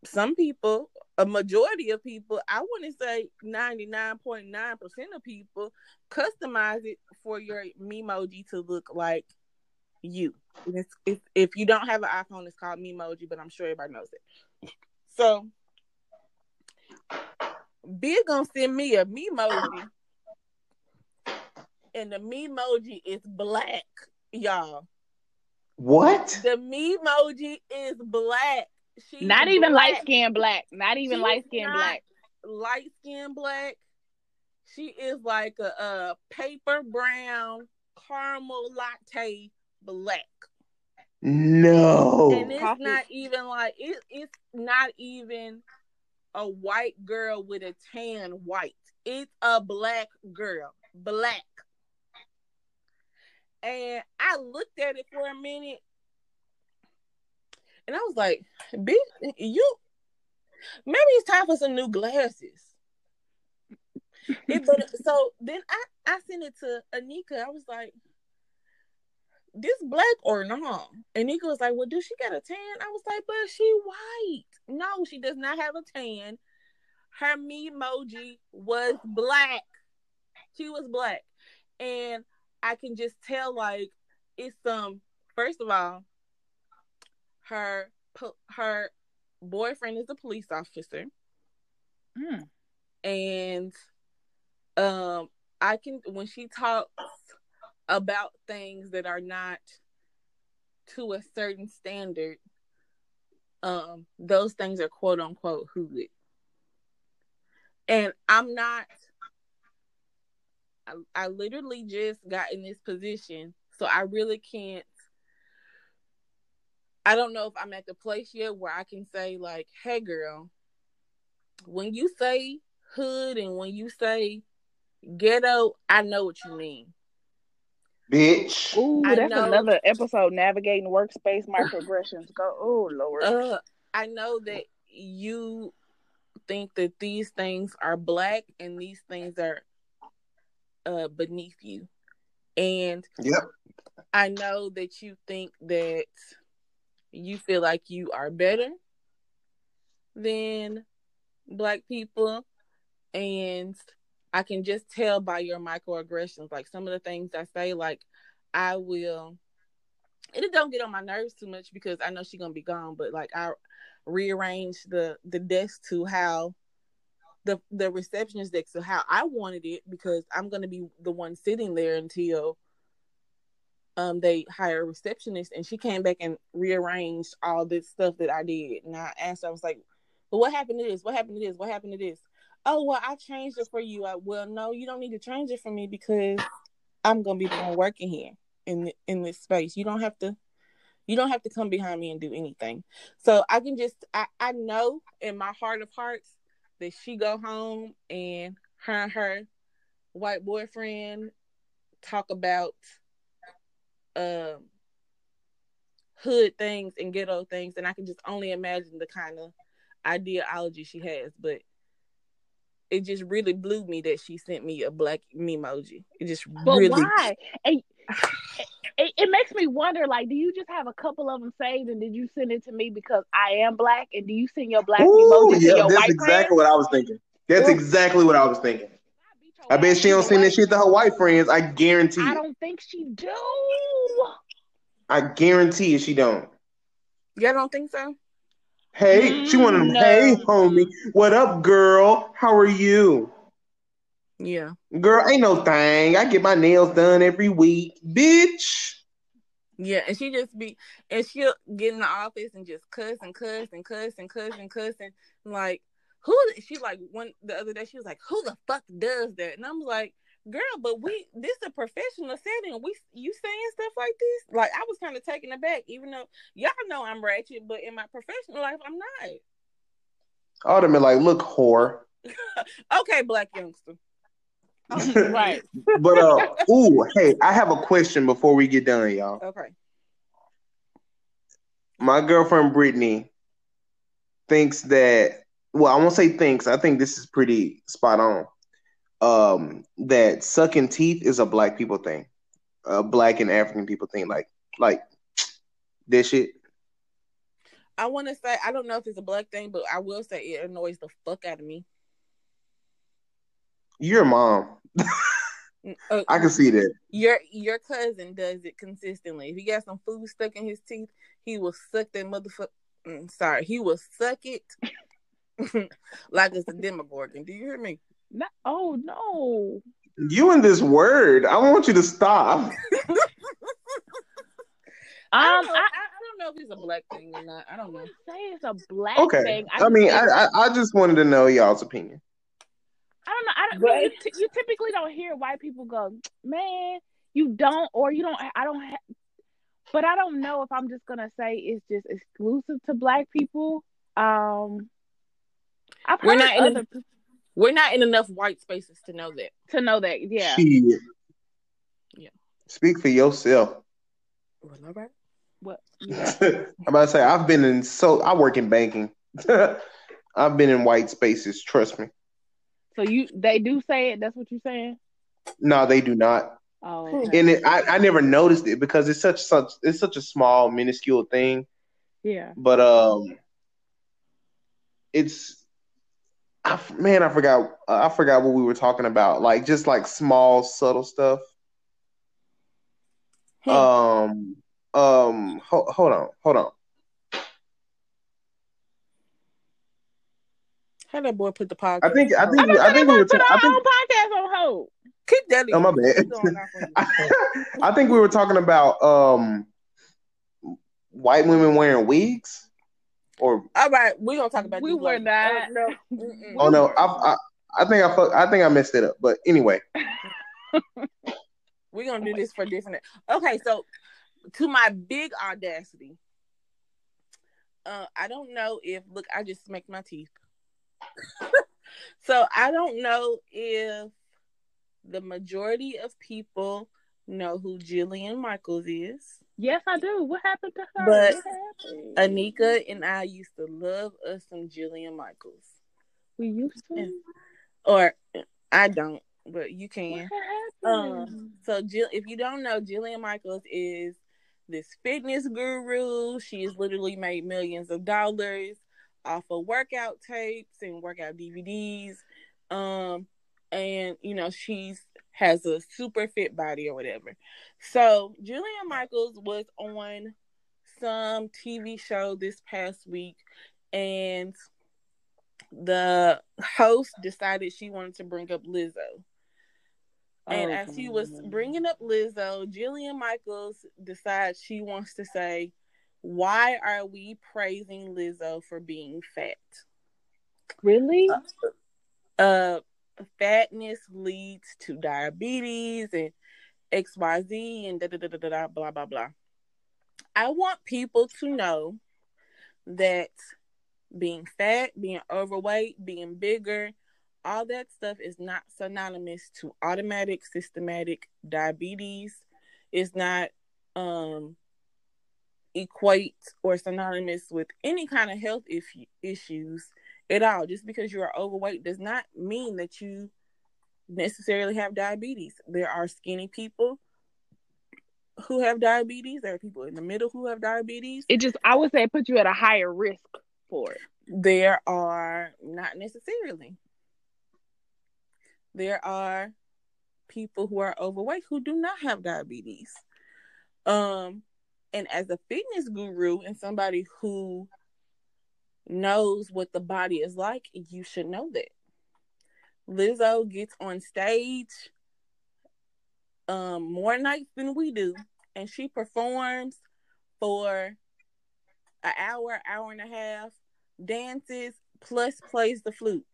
some people a majority of people i wouldn't say 99.9% of people customize it for your memoji to look like you it's, it's, if you don't have an iphone it's called memoji but i'm sure everybody knows it so big gonna send me a memoji and the memoji is black y'all what? The me emoji is black. She's not even light skin black. Not even light skin black. Light skin black. She is like a, a paper brown caramel latte black. No. And it's Coffee. not even like it, it's not even a white girl with a tan white. It's a black girl. Black. And I looked at it for a minute and I was like, "Bitch, you maybe it's time for some new glasses." it, but so then I I sent it to Anika. I was like, "This black or not?" And Anika was like, "Well, do she got a tan?" I was like, "But she white." No, she does not have a tan. Her me emoji was black. She was black, and I can just tell like it's um first of all her her boyfriend is a police officer. Mm. And um I can when she talks about things that are not to a certain standard, um, those things are quote unquote hood. And I'm not I, I literally just got in this position, so I really can't. I don't know if I'm at the place yet where I can say like, "Hey, girl, when you say hood and when you say ghetto, I know what you mean." Bitch. Ooh, that's another episode. Navigating workspace microaggressions. Go, oh lord. Uh, I know that you think that these things are black and these things are uh, beneath you. And yep. I know that you think that you feel like you are better than black people and I can just tell by your microaggressions like some of the things I say like I will it don't get on my nerves too much because I know she's gonna be gone but like I rearrange the the desk to how the the receptionist desk to how I wanted it because I'm gonna be the one sitting there until um they hire a receptionist and she came back and rearranged all this stuff that I did and I asked her, I was like, but what happened to this? What happened to this? What happened to this? Oh well I changed it for you. I well no you don't need to change it for me because I'm gonna be the one working here in in this space. You don't have to you don't have to come behind me and do anything. So I can just I, I know in my heart of hearts that she go home and her and her white boyfriend talk about um hood things and ghetto things and I can just only imagine the kind of ideology she has but it just really blew me that she sent me a black emoji. It just but really why? And it, it makes me wonder like do you just have a couple of them saved and did you send it to me because I am black and do you send your black Ooh, emoji to yeah, your that's white exactly friends? what I was thinking. That's Ooh. exactly what I was thinking. I bet she don't send that shit to her white friends. I guarantee I don't think she do. I guarantee you She don't. Y'all don't think so? Hey, she wanted them. Mm, Hey, homie, what up, girl? How are you, Yeah. girl? Ain't no thing. I get my nails done every week, bitch. Yeah, and she just be and she'll get in the office and just cuss and cuss and cuss and cuss and cuss and like who she like one the other day she was like who the fuck does that and I'm like girl but we this is a professional setting we you saying stuff like this like I was kind of taken aback even though y'all know I'm ratchet but in my professional life I'm not I would have been like, look, whore. okay black youngster right. But uh, ooh, hey, I have a question before we get done, y'all. okay My girlfriend Brittany thinks that. Well, I won't say thinks. I think this is pretty spot on. Um, that sucking teeth is a black people thing, a black and African people thing. Like, like this shit. I want to say I don't know if it's a black thing but I will say it annoys the fuck out of me Your mom. Uh, I can see that. Your your cousin does it consistently. If he got some food stuck in his teeth, he will suck that motherfucker. Mm, sorry, he will suck it like it's a demogorgon. Do you hear me? No, oh no. You and this word. I want you to stop. I Um, don't, know, I, I, I don't know if it's a black thing or not. I don't know. wouldn't say it's a black Okay. thing. I just mean, I, I I just wanted to know y'all's opinion. I don't know. I don't. But- you, t- you typically don't hear white people go, "Man, you don't," or you don't. I don't. Ha-. But I don't know if I'm just gonna say it's just exclusive to black people. Um, I've We're heard not in a- other pe- We're not in enough white spaces to know that. to know that. Yeah. Shit. Yeah. Speak for yourself. Well, all right. What? Yeah. I'm about to say I've been in so I work in banking. I've been in white spaces. Trust me. So you they do say it. That's what you're saying. No, they do not. Oh. Okay. And it, I I never noticed it because it's such such it's such a small minuscule thing. Yeah. But um, it's I man I forgot I forgot what we were talking about. Like just like small subtle stuff. Hmm. Um um ho- hold on hold on. How that boy put the podcast? I think I think we, I think we were put ta- I think podcast on hold. keep that. Oh, my bad. What's going on for you? I think we were talking about um white women wearing wigs or All right, we're gonna talk about We were later. not. Oh, no. Mm-mm. oh no I, I I think I fuck, I think I messed it up but anyway We're gonna do this for different. Okay, so to my big audacity, uh, I don't know if look, I just smacked my teeth. so I don't know if the majority of people know who Jillian Michaels is. Yes, I do. What happened to her? But happened? Anika and I used to love us some Jillian Michaels, we used to. Yeah. or I don't, but you can. Um. So, Jill, if you don't know, Jillian Michaels is this fitness guru. She's literally made millions of dollars. off of workout tapes and workout DVDs. Um, and you know, she's has a super fit body or whatever. So Jillian Michaels was on some TV show this past week and the host decided she wanted to bring up Lizzo. And as he was bringing up Lizzo, Jillian Michaels decides she wants to say, Why are we praising Lizzo for being fat? Really? Uh, fatness leads to diabetes and XYZ and da da da da da blah blah blah. I want people to know that being fat, being overweight, being bigger, all that stuff is not synonymous to automatic systematic diabetes. It's not um equate or synonymous with any kind of health if- issues at all. Just because you are overweight does not mean that you necessarily have diabetes. There are skinny people who have diabetes. There are people in the middle who have diabetes. It just, I would say, put you at a higher risk for it. There are not necessarily. There are people who are overweight who do not have diabetes. Um, and as a fitness guru and somebody who knows what the body is like, you should know that. Lizzo gets on stage um more nights than we do, and she performs for an hour, hour and a half, dances, plus plays the flute.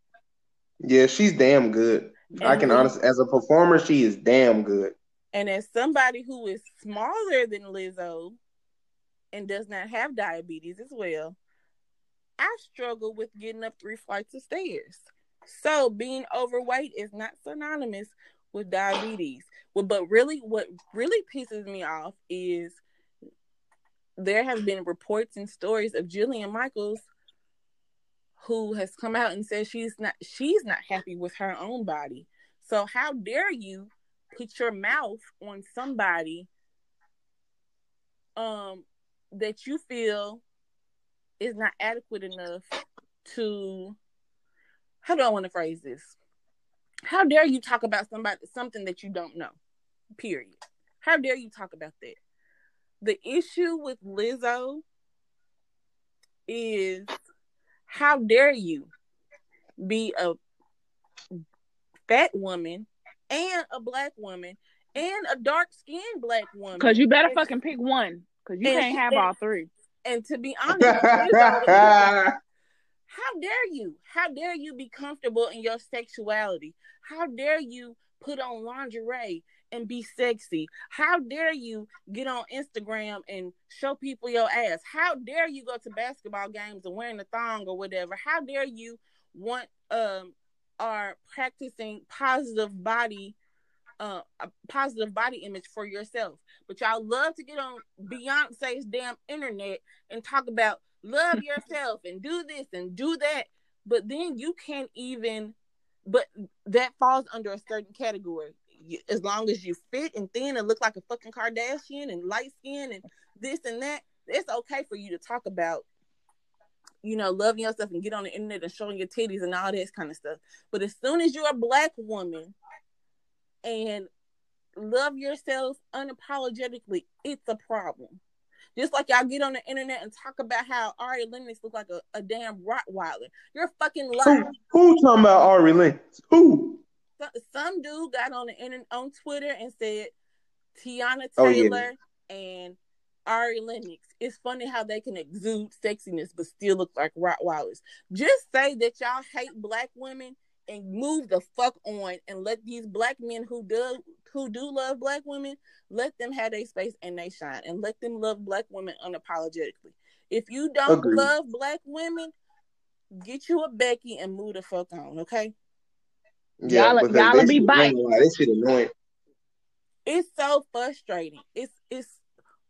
Yeah, she's damn good. I can honestly, as a performer, she is damn good. And as somebody who is smaller than Lizzo and does not have diabetes as well, I struggle with getting up three flights of stairs. So being overweight is not synonymous with diabetes. Well, but really, what really pisses me off is there have been reports and stories of Jillian Michaels who has come out and said she's not she's not happy with her own body. So how dare you put your mouth on somebody um that you feel is not adequate enough to how do I want to phrase this? How dare you talk about somebody something that you don't know? Period. How dare you talk about that? The issue with Lizzo is how dare you be a fat woman and a black woman and a dark skinned black woman. Because you better fucking pick one. Because you And can't have all three. And to be honest, how dare you? How dare you be comfortable in your sexuality? How dare you put on lingerie and be sexy? How dare you get on Instagram and show people your ass? How dare you go to basketball games and wearing a thong or whatever? How dare you want um are practicing positive body uh a positive body image for yourself. But y'all love to get on Beyonce's damn internet and talk about love yourself and do this and do that. But then you can't even but that falls under a certain category. As long as you fit and thin and look like a fucking Kardashian and light skin and this and that, it's okay for you to talk about, you know, loving yourself and get on the internet and showing your titties and all this kind of stuff. But as soon as you're a black woman and love yourselves unapologetically, it's a problem. Just like y'all get on the internet and talk about how Ari Lennox look like a, a damn Rottweiler. You're fucking who, lying. who talking about Ari Lennox? Who? So- Some dude got on the internet on Twitter and said Teyana Oh, yeah. Taylor and Ari Lennox. It's funny how they can exude sexiness but still look like Rottweilers. Just say that y'all hate black women and move the fuck on and let these black men who do who do love black women let them have their space and they shine and let them love black women unapologetically. If you don't Agreed. love black women, get you a Becky and move the fuck on, okay? Y'all- y'all be shit- I ain't gonna lie, This shit annoying. it's so frustrating. It's it's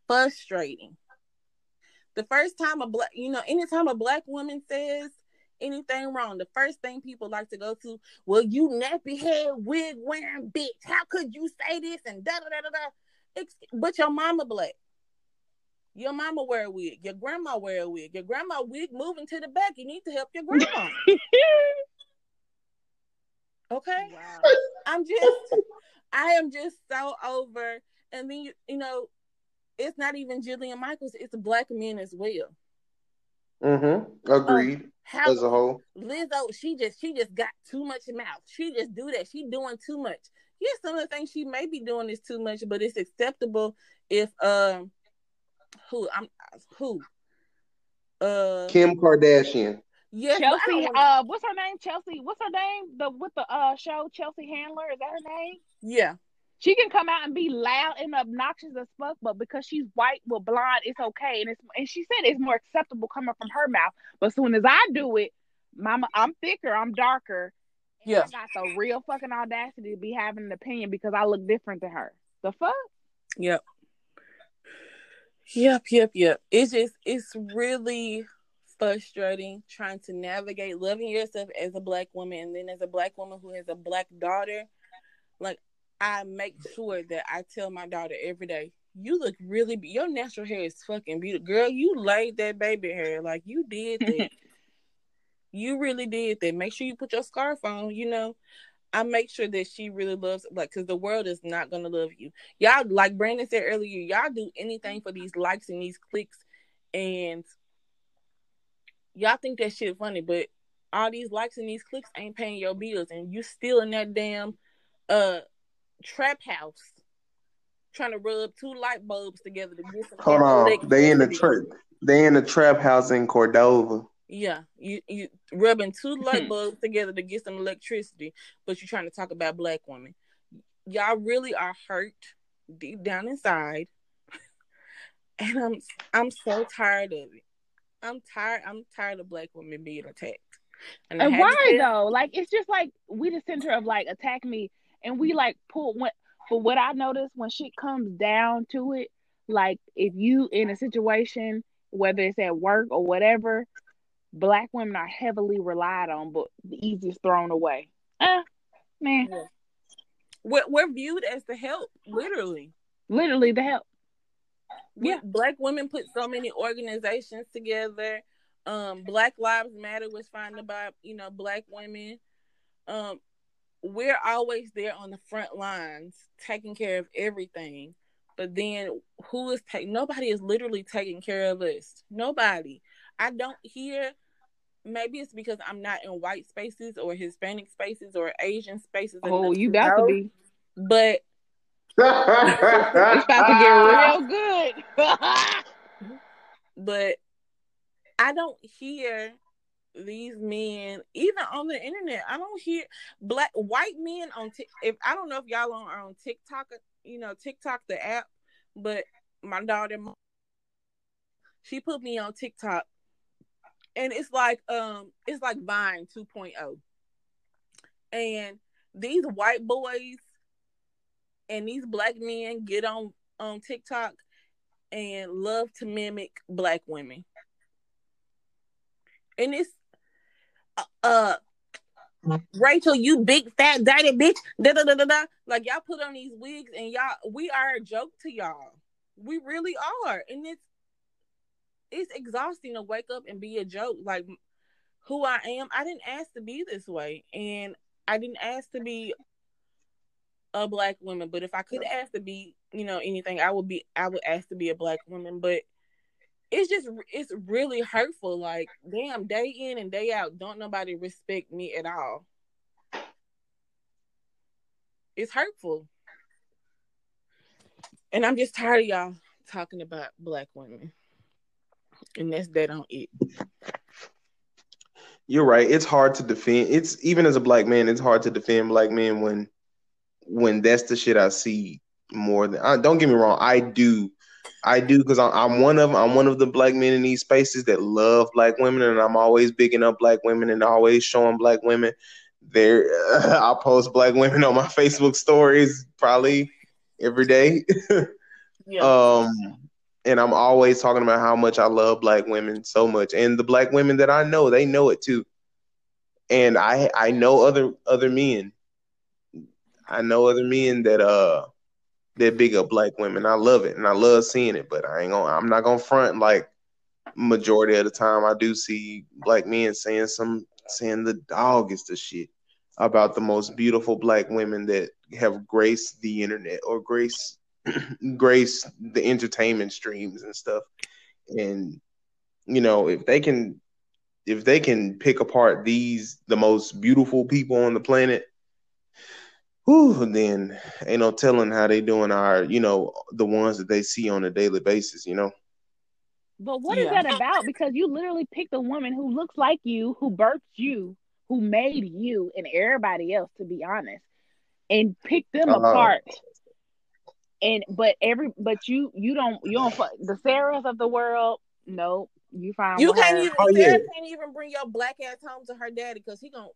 frustrating. The first time a black, you know, anytime a black woman says anything wrong, the first thing people like to go to, well, you nappy head wig wearing bitch. How could you say this and da da da da da? But your mama black. Your mama wear a wig. Your grandma wear a wig. Your grandma wig moving to the back. You need to help your grandma. okay. wow. I'm just, I am just so over. And then you, you know, it's not even Jillian Michaels. It's black men as well. Mm-hmm. Agreed. How As a whole. Lizzo, she just she just got too much mouth. She just do that. She doing too much. Yes, some of the things she may be doing is too much, but it's acceptable if um who I'm who uh Kim Kardashian. yes, but I don't Chelsea, wanna- uh, what's her name? Chelsea, what's her name? The with the uh show Chelsea Handler is that her name? yeah She can come out and be loud and obnoxious as fuck, but because she's white with blonde, it's okay. And it's and she said it's more acceptable coming from her mouth. But as soon as I do it, mama, I'm thicker, I'm darker. and Yeah. I got the real fucking audacity to be having an opinion because I look different to her. The fuck? Yep. Yep, yep, yep. It's just it's really frustrating trying to navigate loving yourself as a black woman and then as a black woman who has a black daughter. Like I make sure that I tell my daughter every day, you look really be- your natural hair is fucking beautiful. Girl, you laid that baby hair. Like you did that. you really did that. Make sure you put your scarf on, you know. I make sure that she really loves like because the world is not gonna love you. Y'all like Brandon said earlier, y'all do anything for these likes and these clicks and y'all think that shit funny, but all these likes and these clicks ain't paying your bills and you still in that damn uh trap house trying to rub two light bulbs together to get some Hold on. They in the electricity. trap. They in the trap house in Cordova. Yeah, you you rubbing two light bulbs together to get some electricity, but you're trying to talk about black women. Y'all really are hurt deep down inside, and I'm I'm so tired of it. I'm tired. I'm tired of black women being attacked. I And why though? Like it's just like we the center of like attack me, and we like pull when for what I noticed when shit comes down to it. Like if you in a situation, whether it's at work or whatever, black women are heavily relied on, but the easiest thrown away. Eh, man, We're, we're viewed as the help, literally. literally the help. Yeah. black women put so many organizations together. Um, Black Lives Matter was founded by you know black women. Um, we're always there on the front lines, taking care of everything. But then, who is taking? Nobody is literally taking care of us. Nobody. I don't hear. Maybe it's because I'm not in white spaces or Hispanic spaces or Asian spaces. Oh, you to about to be. But It's about to get real good. but I don't hear these men even on the internet. I don't hear black white men on Tik if I don't know if y'all on, are on TikTok, you know TikTok the app, but my daughter she put me on TikTok, and it's like um it's like Vine 2.0, and these white boys and these black men get on on TikTok and love to mimic black women. And it's uh, uh Rachel, you big fat daddy bitch. Da, da, da, da, da. Like y'all put on these wigs and y'all we are a joke to y'all. We really are. And it's it's exhausting to wake up and be a joke. Like who I am, I didn't ask to be this way. And I didn't ask to be a black woman. But if I could ask to be, you know, anything, I would be I would ask to be a black woman. But it's just it's really hurtful. Like, damn, day in and day out, don't nobody respect me at all. It's hurtful. And I'm just tired of y'all talking about black women. And that's that on it. You're right. It's hard to defend. It's even as a black man, it's hard to defend black men when when that's the shit I see more than. I, don't get me wrong. I do, I do because I'm, I'm one of I'm one of the black men in these spaces that love black women, and I'm always bigging up black women and always showing black women. There, I'll post black women on my Facebook stories probably every day. Yeah. Um, and I'm always talking about how much I love black women so much, and the black women that I know, they know it too. And I I know other other men. I know other men that uh that big up black women. I love it and I love seeing it, but I ain't gonna I'm not gonna front like majority of the time I do see black men saying some saying the dog is the shit about the most beautiful black women that have graced the internet or grace grace the entertainment streams and stuff. And you know, if they can if they can pick apart these the most beautiful people on the planet, whew, then ain't no telling how they doing our, you know, the ones that they see on a daily basis, you know. But what yeah. is that about? Because you literally picked a woman who looks like you, who birthed you, who made you and everybody else, to be honest, and pick them uh-huh. apart. And but every but you you don't you don't fuck the Sarahs of the world. No, you find you can't her. even oh, Sarah yeah. can't even bring your black ass home to her daddy because he gonna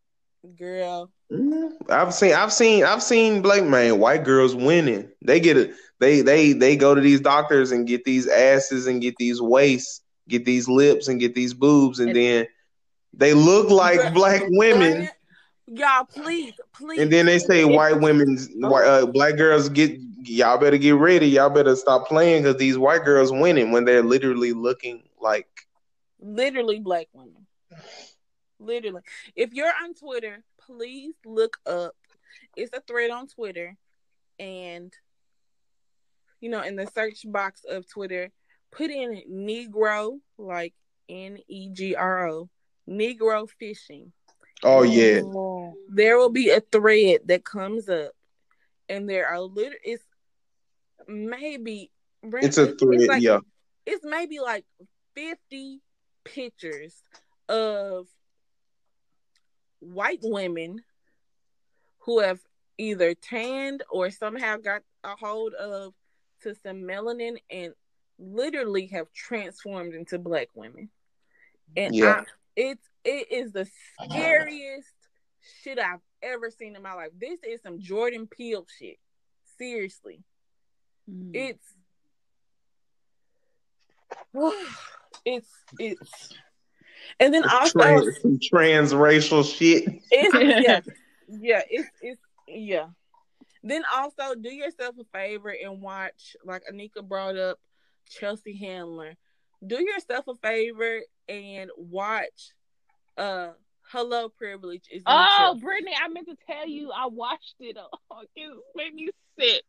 girl. Mm-hmm. I've seen I've seen I've seen black man white girls winning. They get it. They they they go to these doctors and get these asses and get these waists, get these lips and get these boobs, and, and then they look like black women. Y'all, please, please. And then they say white women's, white, uh, black girls get. Y'all better get ready. Y'all better stop playing because these white girls winning when they're literally looking like, literally black women. Literally, if you're on Twitter, please look up. It's a thread on Twitter, and you know, in the search box of Twitter, put in Negro, like N E G R O, Negro fishing. Oh yeah. There will be a thread that comes up, and there are little. It's maybe. It's a thread. It's like, yeah. It's maybe like fifty pictures of white women who have either tanned or somehow got a hold of to some melanin and literally have transformed into black women. And yeah. I, it's it is the scariest shit I've ever seen in my life. This is some Jordan Peele shit. Seriously. Mm. It's it's it's and then also trans, transracial shit. It's, yeah, yeah, it's it's yeah. Then also do yourself a favor and watch, like Anika brought up, Chelsea Handler. Do yourself a favor and watch uh Hello Privilege is Oh, Brittany, I meant to tell you I watched it. Oh, it made me sick.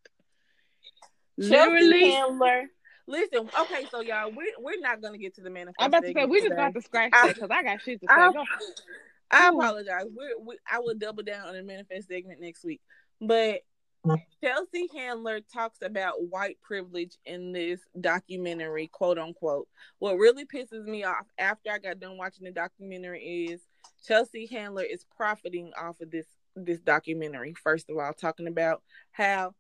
Chelsea Handler. Listen, okay, so y'all, we're, we're not gonna get to the manifest. I'm about to say we just got to scratch that because I got shit to say. I, I apologize. We're, we, I will double down on the manifest segment next week, but Chelsea Handler talks about white privilege in this documentary, quote unquote. What really pisses me off after I got done watching the documentary is Chelsea Handler is profiting off of this this documentary. First of all, talking about how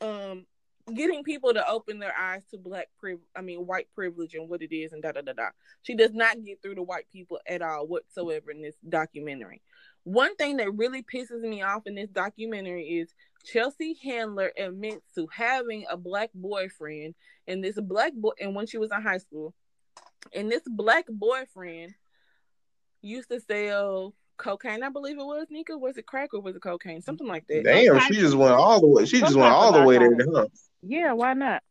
um getting people to open their eyes to black privilege I mean white privilege and what it is and da da da da. She does not get through to white people at all whatsoever in this documentary. One thing that really pisses me off in this documentary is Chelsea Handler admits to having a black boyfriend, and this black boy, and when she was in high school, and this black boyfriend used to sell cocaine. I believe it was Nika. Was it crack or was it cocaine? Something like that. Damn, she just went all the way. She just went all the way there. Huh? Yeah, why not?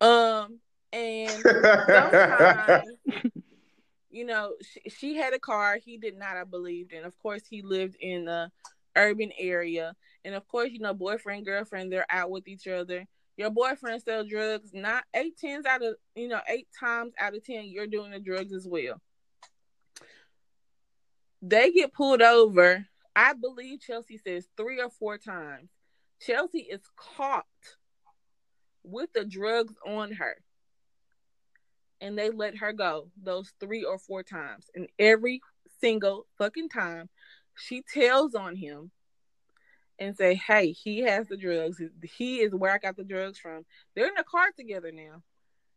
Um, and sometimes, you know, she, she had a car. He did not, I believed, and of course, he lived in a urban area. And of course, you know, boyfriend, girlfriend, they're out with each other. Your boyfriend sell drugs, not eight tens out of you know, eight times out of ten, you're doing the drugs as well. They get pulled over. I believe Chelsea says three or four times. Chelsea is caught with the drugs on her. And they let her go those three or four times. And every single fucking time, she tells on him and say, "Hey, he has the drugs. He is where I got the drugs from. They're in the car together now.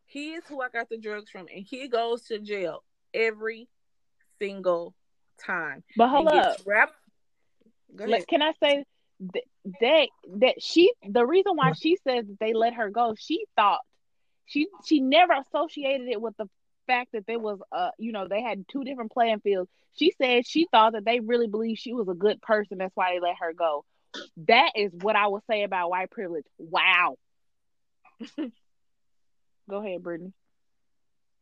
He is who I got the drugs from, and he goes to jail every single time. But hold up, like, can I say that that she the reason why she says they let her go, she thought she she never associated it with the fact that there was uh you know they had two different playing fields. She said she thought that they really believed she was a good person. That's why they let her go That is what I would say about white privilege. Wow. Go ahead, Brittany.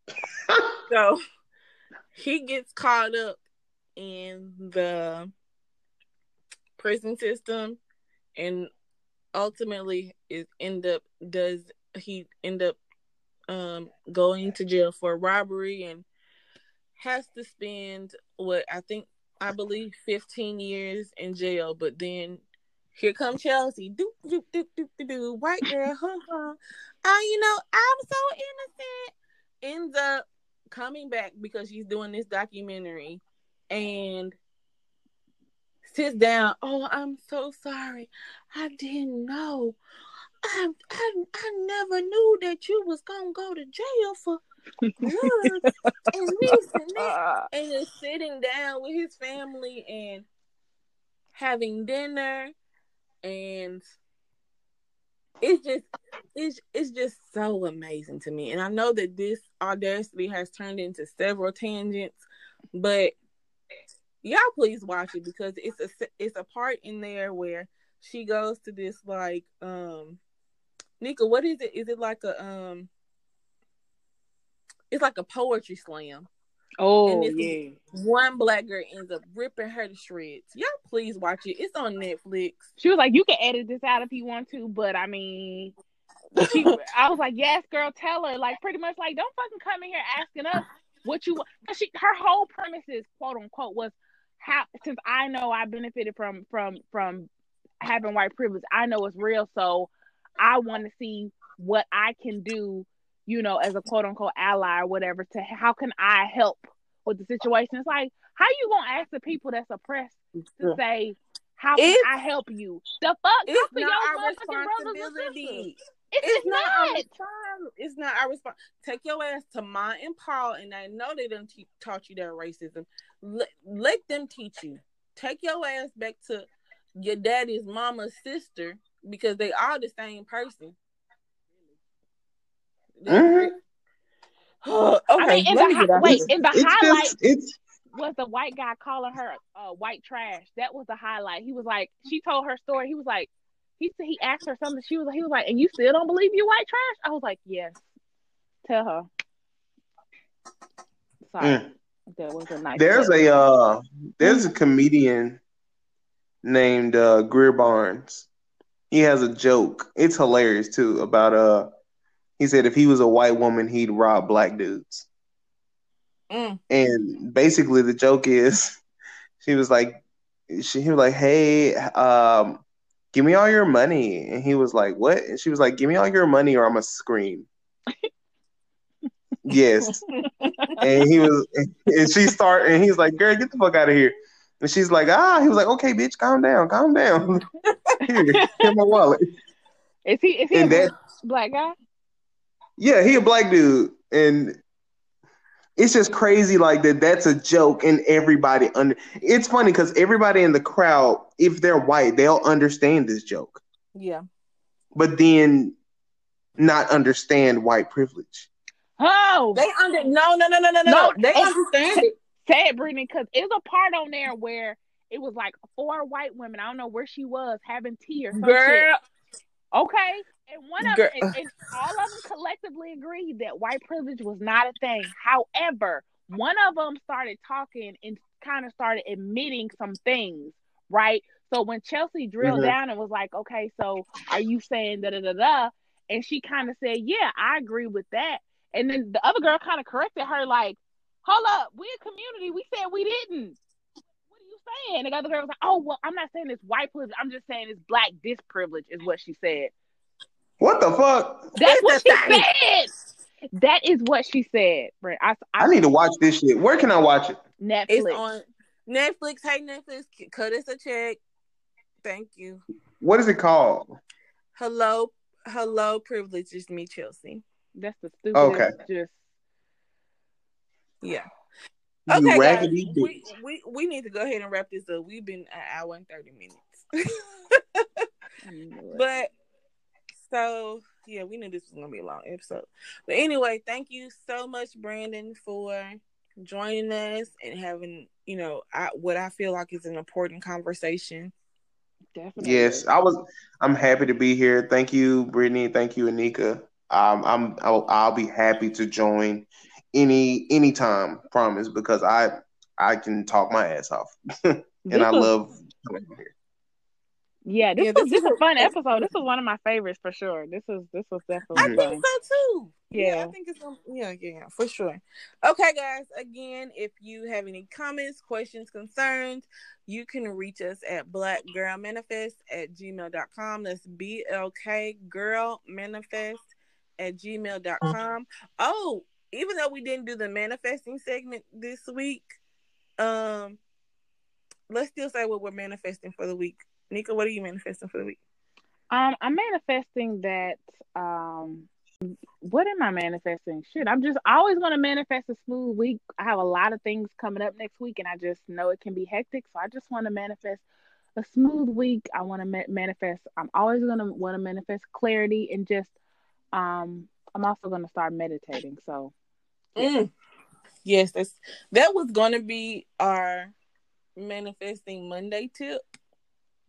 so he gets caught up in the prison system and ultimately is end up does he end up um going to jail for robbery and has to spend what I think I believe 15 years in jail, but then here come Chelsea. Doop, doop, doop, doop, doop. White girl. Huh, huh. Uh, you know, I'm so innocent. Ends up coming back because she's doing this documentary and sits down. Oh, I'm so sorry. I didn't know. I, I, I never knew that you was gonna go to jail for drugs and this and that. Ah. And is sitting down with his family and having dinner and it's just it's it's just so amazing to me and i know that this audacity has turned into several tangents but y'all please watch it because it's a it's a part in there where she goes to this like um nika what is it is it like a um it's like a poetry slam Oh yeah. One black girl ends up ripping her to shreds. Y'all please watch it. It's on Netflix. She was like, "You can edit this out if you want to," but I mean, she, I was like, "Yes, girl, tell her." Like pretty much like, don't fucking come in here asking us what you want. She her whole premise is quote unquote was how since I know I benefited from from from having white privilege, I know it's real. So I want to see what I can do you know, as a quote unquote ally or whatever, to how can I help with the situation? It's like, how you gonna ask the people that's oppressed to say, how can it's, I help you? The fuck, it's not our responsibility. It's, it's not, not. Our response. It's not our response. Take your ass to Ma and Paul, and I know they didn't te- taught you that racism. Let, let them teach you. Take your ass back to your daddy's mama's sister because they are the same person. Mm-hmm. okay, I mean, in the, wait, in the it's highlight just, it's was the white guy calling her uh, white trash. That was the highlight. He was like, she told her story. He was like, he said he asked her something. She was he was like, and you still don't believe you white trash? I was like, yes. Tell her. Sorry, mm. that was a nice. There's a uh, there's a comedian named uh, Greer Barnes. He has a joke. It's hilarious too about uh he said if he was a white woman, he'd rob black dudes. Mm. And basically, the joke is, she was like, she he was like, "Hey, um, give me all your money," and he was like, "What?" And she was like, "Give me all your money, or I'm gonna scream." yes, and he was, and she start, and he's like, "Girl, get the fuck out of here." And she's like, "Ah," he was like, "Okay, bitch, calm down, calm down. here, here's my wallet." Is he? Is he and a that, black guy? Yeah, he a black dude, and it's just crazy like that. That's a joke, and everybody under. It's funny because everybody in the crowd, if they're white, they'll understand this joke. Yeah, but then not understand white privilege. Oh, they under no no no no no no. They understand it. Say it, Brittany, because it's a part on there where it was like four white women. I don't know where she was having tea or something. Girl. Okay, and one of them, and, and all of them collectively agreed that white privilege was not a thing. However, one of them started talking and kind of started admitting some things, right? So when Chelsea drilled mm-hmm. down and was like, "Okay, so are you saying da da da da?" and she kind of said, "Yeah, I agree with that." And then the other girl kind of corrected her, like, "Hold up, we're a community. We said we didn't." What are you saying? And the other girl was like, "Oh, well, I'm not saying it's white privilege. I'm just saying it's black disprivilege," is what she said. What the fuck? That's what she said. That is what she said. Right. I, I, I, need to watch this shit. Where can I watch it? Netflix. It's on Netflix. Hey Netflix, cut us a check. Thank you. What is it called? Hello, hello, privileges me, Chelsea. That's the stupid. Okay. Just yeah. Okay, guys, we, we we need to go ahead and wrap this up. We've been an hour and thirty minutes. but so yeah, we knew this was gonna be a long episode. But anyway, thank you so much, Brandon, for joining us and having, you know, I, what I feel like is an important conversation. Definitely. Yes, I was. I'm happy to be here. Thank you, Brittany. Thank you, Anika. Um, I'm. I'll, I'll be happy to join any anytime. Promise, because I I can talk my ass off, and This I love coming here. Yeah, this Yeah, was this this is a fun episode. This was one of my favorites for sure. This was this was definitely. I definitely think so too. Yeah. Yeah. I think it's gonna, yeah, yeah, yeah, for sure. Okay, guys. Again, if you have any comments, questions, concerns, you can reach us at Black Girl Manifest at gmail.com. That's B L K Girl Manifest at gmail.com. Oh, even though we didn't do the manifesting segment this week, um, let's still say what we're manifesting for the week. Nika, what are you manifesting for the week? Um, I'm manifesting that. Um, what am I manifesting? Shit, I'm just always going to manifest a smooth week. I have a lot of things coming up next week, and I just know it can be hectic. So I just want to manifest a smooth week. I want to ma- manifest. I'm always going to want to manifest clarity and just. Um, I'm also going to start meditating. So Mm. Yes, that's that was gonna be our manifesting Monday tip,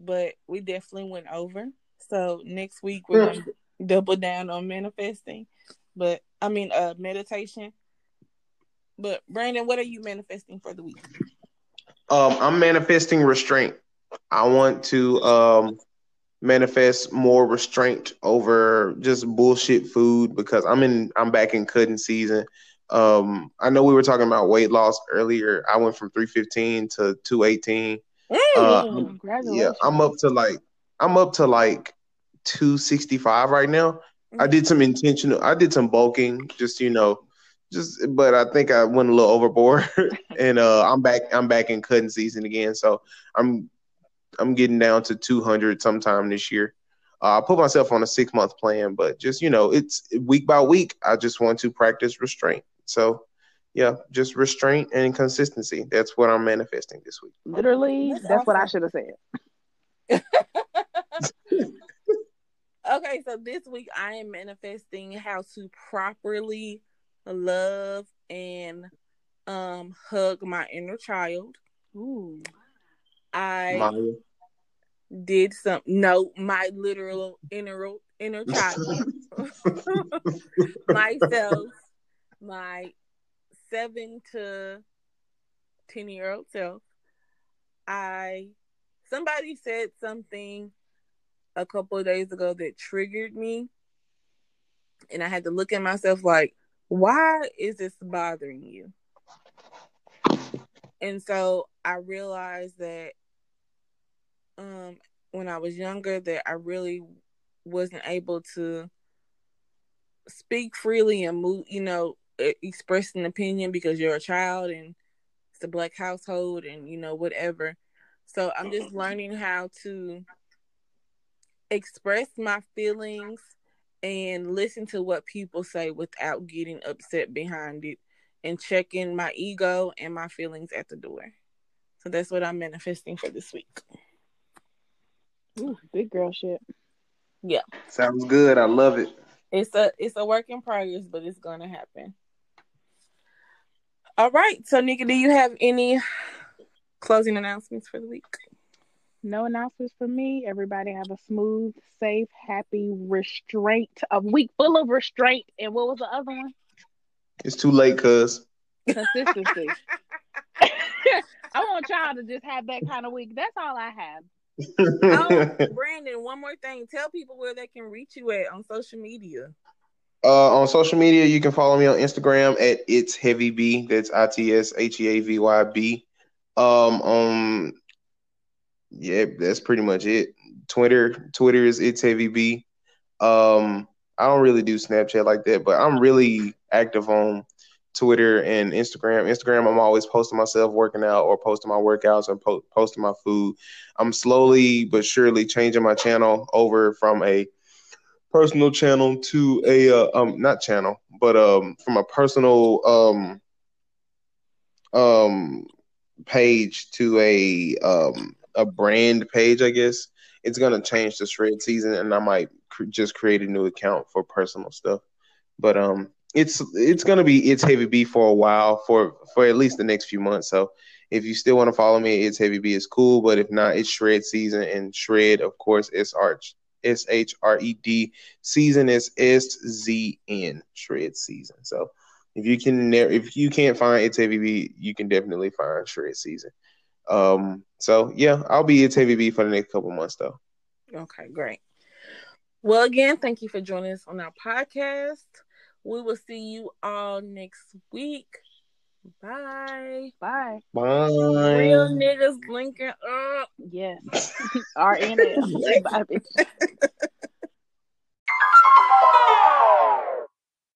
but we definitely went over. So next week we're gonna double down on manifesting, but I mean uh meditation. But Brandon, what are you manifesting for the week? Um, I'm manifesting restraint. I want to um manifest more restraint over just bullshit food because I'm in I'm back in cutting season. Um, I know we were talking about weight loss earlier. I went from 315 to 218. Uh, Mm. Yeah, I'm up to like I'm up to like 265 right now. I did some intentional I did some bulking, just you know, just but I think I went a little overboard and uh I'm back I'm back in cutting season again. So I'm I'm getting down to 200 sometime this year. Uh, I put myself on a six month plan, but just you know, it's week by week. I just want to practice restraint. So, yeah, just restraint and consistency. That's what I'm manifesting this week. Literally, That's that's, what I should have said. okay, so this week I am manifesting how to properly love and um hug my inner child. Ooh. I Maya. did some no my literal inner inner child myself my seven to ten year old self i somebody said something a couple of days ago that triggered me. And i had to look at myself like why is this bothering you? And so i realized that um when I was younger that I really wasn't able to speak freely and move, you know, express an opinion because you're a child and it's a black household and you know whatever. So I'm just oh. learning how to express my feelings and listen to what people say without getting upset behind it and checking my ego and my feelings at the door. So that's what I'm manifesting for this week. Ooh, big girl shit. Yeah. Sounds good. I love it. it's a it's a work in progress, but it's gonna happen. All right. So Nika, do you have any closing announcements for the week? No announcements for me. Everybody have a smooth, safe, happy, restraint, a week full of restraint. And what was the other one? It's too late, cuz. Consistency. I want y'all to just have that kind of week. That's all I have. oh, Brandon, one more thing. Tell people where they can reach you at on social media. Uh, on social media, you can follow me on Instagram at it's heavy B. That's I T S H E A V Y B. Um, um, yeah, that's pretty much it. Twitter, Twitter is it's heavy B. Um, I don't really do Snapchat like that, but I'm really active on Twitter and Instagram. Instagram, I'm always posting myself working out or posting my workouts and po- posting my food. I'm slowly but surely changing my channel over from a personal channel to a uh, um not channel but um from a personal um um page to a um a brand page i guess it's gonna change the shred season and i might cr- just create a new account for personal stuff but um it's it's gonna be it's heavy b for a while for for at least the next few months so If you still want to follow me, it's Heavy B is cool. But if not, it's Shred season and Shred, of course, it's Arch S H R E D. Season is S Z N. Shred season. So if you can, if you can't find it's Heavy B, you can definitely find Shred season. Um. So yeah, I'll be it's Heavy B for the next couple months though. Okay, great. Well, again, thank you for joining us on our podcast. We will see you all next week. Bye. Bye. Bye. Real niggas linking up. Yes. RNL. Bye, bitch.